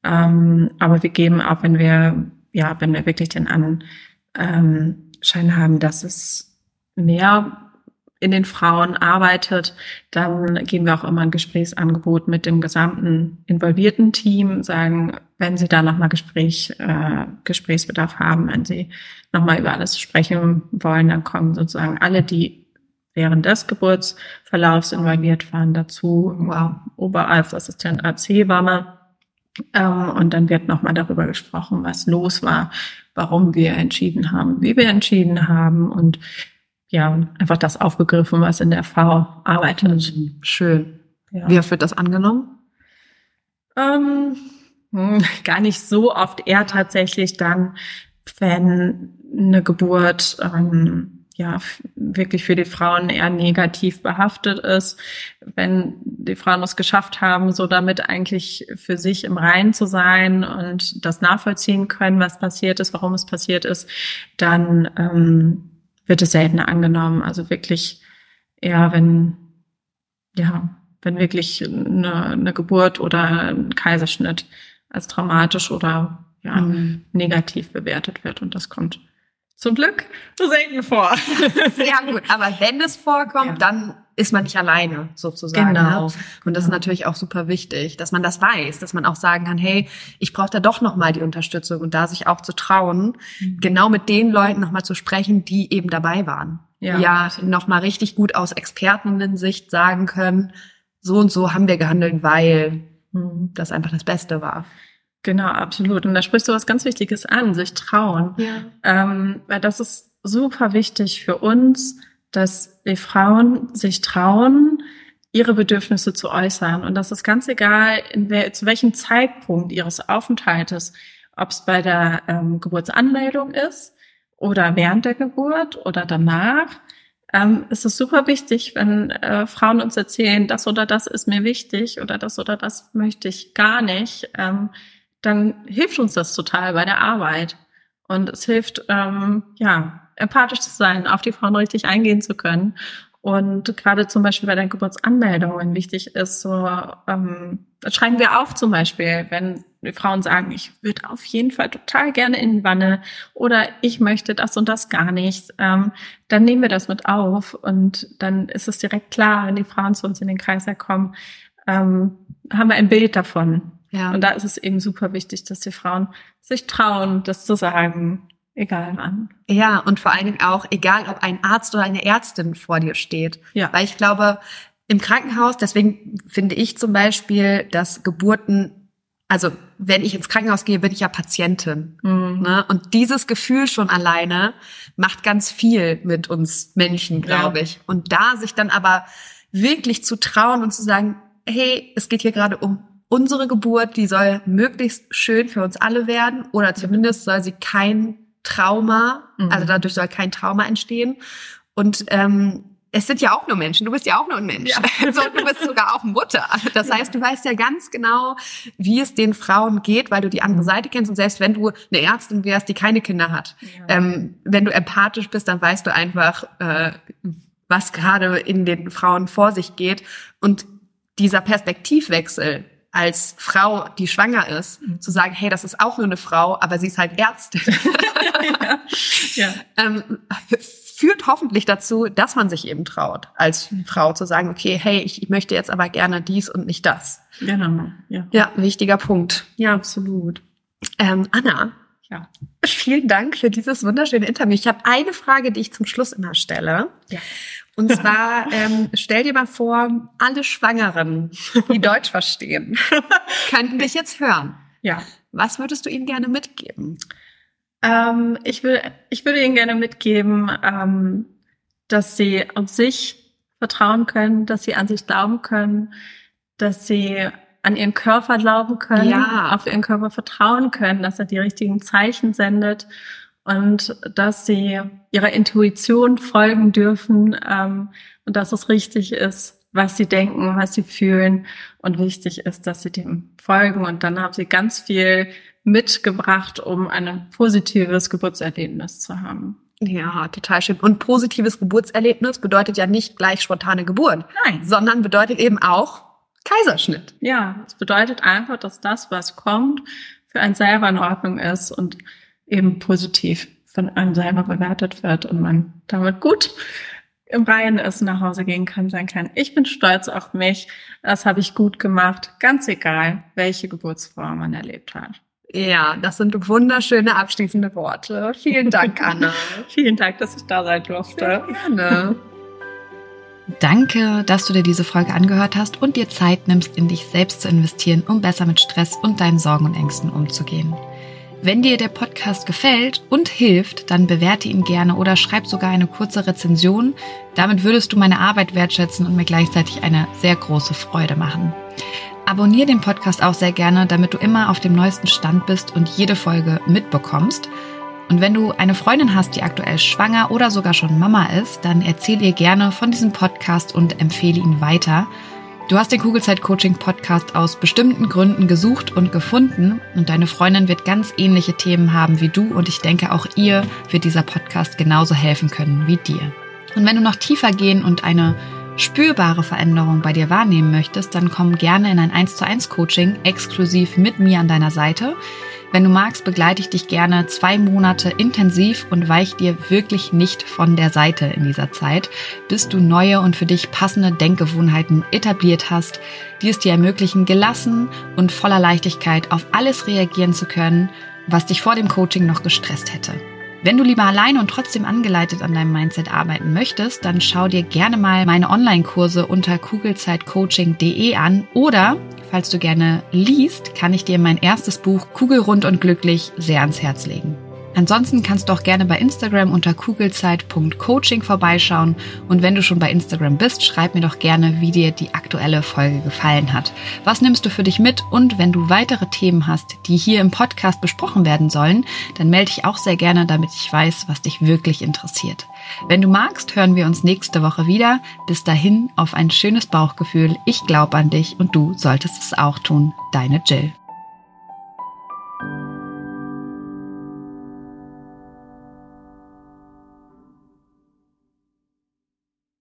Ähm, aber wir geben auch, wenn wir, ja, wenn wir wirklich den Anschein haben, dass es mehr in den Frauen arbeitet, dann geben wir auch immer ein Gesprächsangebot mit dem gesamten involvierten Team, sagen, wenn Sie da nochmal Gespräch, äh, Gesprächsbedarf haben, wenn Sie nochmal über alles sprechen wollen, dann kommen sozusagen alle, die während des Geburtsverlaufs involviert waren, dazu. Wow. Oberarztassistent, AC-Hebamme. Ähm, und dann wird nochmal darüber gesprochen, was los war, warum wir entschieden haben, wie wir entschieden haben und ja, einfach das aufgegriffen, was in der V arbeitet. Mhm. Schön. Ja. Wie oft wird das angenommen? Ähm, hm, gar nicht so oft. Eher tatsächlich dann, wenn eine Geburt ähm, ja wirklich für die Frauen eher negativ behaftet ist, wenn die Frauen es geschafft haben, so damit eigentlich für sich im Reinen zu sein und das nachvollziehen können, was passiert ist, warum es passiert ist, dann ähm, wird es seltener angenommen. Also wirklich eher, wenn, ja, wenn wirklich eine, eine Geburt oder ein Kaiserschnitt als dramatisch oder ja, mhm. negativ bewertet wird. Und das kommt zum Glück so selten vor. Sehr gut. Aber wenn es vorkommt, ja. dann ist man nicht alleine sozusagen. Ne? Genau. Ne? Und das ist natürlich auch super wichtig, dass man das weiß, dass man auch sagen kann, hey, ich brauche da doch noch mal die Unterstützung und da sich auch zu trauen, mhm. genau mit den Leuten noch mal zu sprechen, die eben dabei waren. Ja, ja noch mal richtig gut aus Expertensicht sagen können, so und so haben wir gehandelt, weil mhm. das einfach das Beste war. Genau, absolut. Und da sprichst du was ganz Wichtiges an, sich trauen. Ja. Ähm, weil das ist super wichtig für uns, dass die Frauen sich trauen, ihre Bedürfnisse zu äußern. Und das ist ganz egal, wel zu welchem Zeitpunkt ihres Aufenthaltes, ob es bei der ähm, Geburtsanmeldung ist oder während der Geburt oder danach. Ähm, es ist super wichtig, wenn äh, Frauen uns erzählen, das oder das ist mir wichtig oder das oder das möchte ich gar nicht. Ähm, dann hilft uns das total bei der Arbeit. Und es hilft, ähm, ja, empathisch zu sein, auf die Frauen richtig eingehen zu können. Und gerade zum Beispiel bei der Geburtsanmeldung, wenn wichtig ist, so ähm, schreiben wir auf zum Beispiel, wenn die Frauen sagen, ich würde auf jeden Fall total gerne in die Wanne oder ich möchte das und das gar nicht, ähm, dann nehmen wir das mit auf und dann ist es direkt klar, wenn die Frauen zu uns in den Kreiser kommen, ähm, haben wir ein Bild davon. Ja. Und da ist es eben super wichtig, dass die Frauen sich trauen, das zu sagen, egal wann. Ja, und vor allen Dingen auch, egal ob ein Arzt oder eine Ärztin vor dir steht. Ja. Weil ich glaube, im Krankenhaus, deswegen finde ich zum Beispiel, dass Geburten, also wenn ich ins Krankenhaus gehe, bin ich ja Patientin. Mhm. Ne? Und dieses Gefühl schon alleine macht ganz viel mit uns Menschen, glaube ja. ich. Und da sich dann aber wirklich zu trauen und zu sagen, hey, es geht hier gerade um unsere Geburt, die soll möglichst schön für uns alle werden oder zumindest soll sie kein Trauma, mhm. also dadurch soll kein Trauma entstehen. Und ähm, es sind ja auch nur Menschen. Du bist ja auch nur ein Mensch. Ja. Also, du bist sogar auch Mutter. Das heißt, du weißt ja ganz genau, wie es den Frauen geht, weil du die andere mhm. Seite kennst. Und selbst wenn du eine Ärztin wärst, die keine Kinder hat, ja. ähm, wenn du empathisch bist, dann weißt du einfach, äh, was gerade in den Frauen vor sich geht. Und dieser Perspektivwechsel, als Frau, die schwanger ist, mhm. zu sagen, hey, das ist auch nur eine Frau, aber sie ist halt Ärztin. ja. ja. Ähm, führt hoffentlich dazu, dass man sich eben traut, als Frau zu sagen, okay, hey, ich, ich möchte jetzt aber gerne dies und nicht das. Genau. Ja, ja wichtiger Punkt. Ja, absolut. Ähm, Anna, ja. Vielen Dank für dieses wunderschöne Interview. Ich habe eine Frage, die ich zum Schluss immer stelle. Ja. Und zwar, ähm, stell dir mal vor, alle Schwangeren, die Deutsch verstehen, könnten dich jetzt hören. Ja. Was würdest du ihnen gerne mitgeben? Ähm, ich, will, ich würde ihnen gerne mitgeben, ähm, dass sie auf sich vertrauen können, dass sie an sich glauben können, dass sie an ihren Körper glauben können, ja. auf ihren Körper vertrauen können, dass er die richtigen Zeichen sendet und dass sie ihrer Intuition folgen dürfen ähm, und dass es richtig ist, was sie denken, was sie fühlen und wichtig ist, dass sie dem folgen und dann haben sie ganz viel mitgebracht, um ein positives Geburtserlebnis zu haben. Ja, total schön. Und positives Geburtserlebnis bedeutet ja nicht gleich spontane Geburt, Nein. sondern bedeutet eben auch Kaiserschnitt. Ja, es bedeutet einfach, dass das, was kommt, für einen selber in Ordnung ist und eben positiv von einem selber bewertet wird und man damit gut im Reihen ist, nach Hause gehen kann, sein kann. Ich bin stolz auf mich. Das habe ich gut gemacht. Ganz egal, welche Geburtsform man erlebt hat. Ja, das sind wunderschöne abschließende Worte. Vielen Dank, Anna. Vielen Dank, dass ich da sein durfte. Sehr gerne. Danke, dass du dir diese Folge angehört hast und dir Zeit nimmst, in dich selbst zu investieren, um besser mit Stress und deinen Sorgen und Ängsten umzugehen. Wenn dir der Podcast gefällt und hilft, dann bewerte ihn gerne oder schreib sogar eine kurze Rezension. Damit würdest du meine Arbeit wertschätzen und mir gleichzeitig eine sehr große Freude machen. Abonnier den Podcast auch sehr gerne, damit du immer auf dem neuesten Stand bist und jede Folge mitbekommst. Und wenn du eine Freundin hast, die aktuell schwanger oder sogar schon Mama ist, dann erzähl ihr gerne von diesem Podcast und empfehle ihn weiter. Du hast den Kugelzeit Coaching Podcast aus bestimmten Gründen gesucht und gefunden und deine Freundin wird ganz ähnliche Themen haben wie du und ich denke auch ihr wird dieser Podcast genauso helfen können wie dir. Und wenn du noch tiefer gehen und eine spürbare Veränderung bei dir wahrnehmen möchtest, dann komm gerne in ein 1 zu 1 Coaching exklusiv mit mir an deiner Seite. Wenn du magst, begleite ich dich gerne zwei Monate intensiv und weich dir wirklich nicht von der Seite in dieser Zeit, bis du neue und für dich passende Denkgewohnheiten etabliert hast, die es dir ermöglichen, gelassen und voller Leichtigkeit auf alles reagieren zu können, was dich vor dem Coaching noch gestresst hätte. Wenn du lieber alleine und trotzdem angeleitet an deinem Mindset arbeiten möchtest, dann schau dir gerne mal meine Online-Kurse unter kugelzeitcoaching.de an oder falls du gerne liest, kann ich dir mein erstes Buch Kugelrund und glücklich sehr ans Herz legen. Ansonsten kannst du auch gerne bei Instagram unter kugelzeit.coaching vorbeischauen und wenn du schon bei Instagram bist, schreib mir doch gerne, wie dir die aktuelle Folge gefallen hat. Was nimmst du für dich mit und wenn du weitere Themen hast, die hier im Podcast besprochen werden sollen, dann melde dich auch sehr gerne, damit ich weiß, was dich wirklich interessiert. Wenn du magst, hören wir uns nächste Woche wieder. Bis dahin auf ein schönes Bauchgefühl. Ich glaube an dich und du solltest es auch tun. Deine Jill.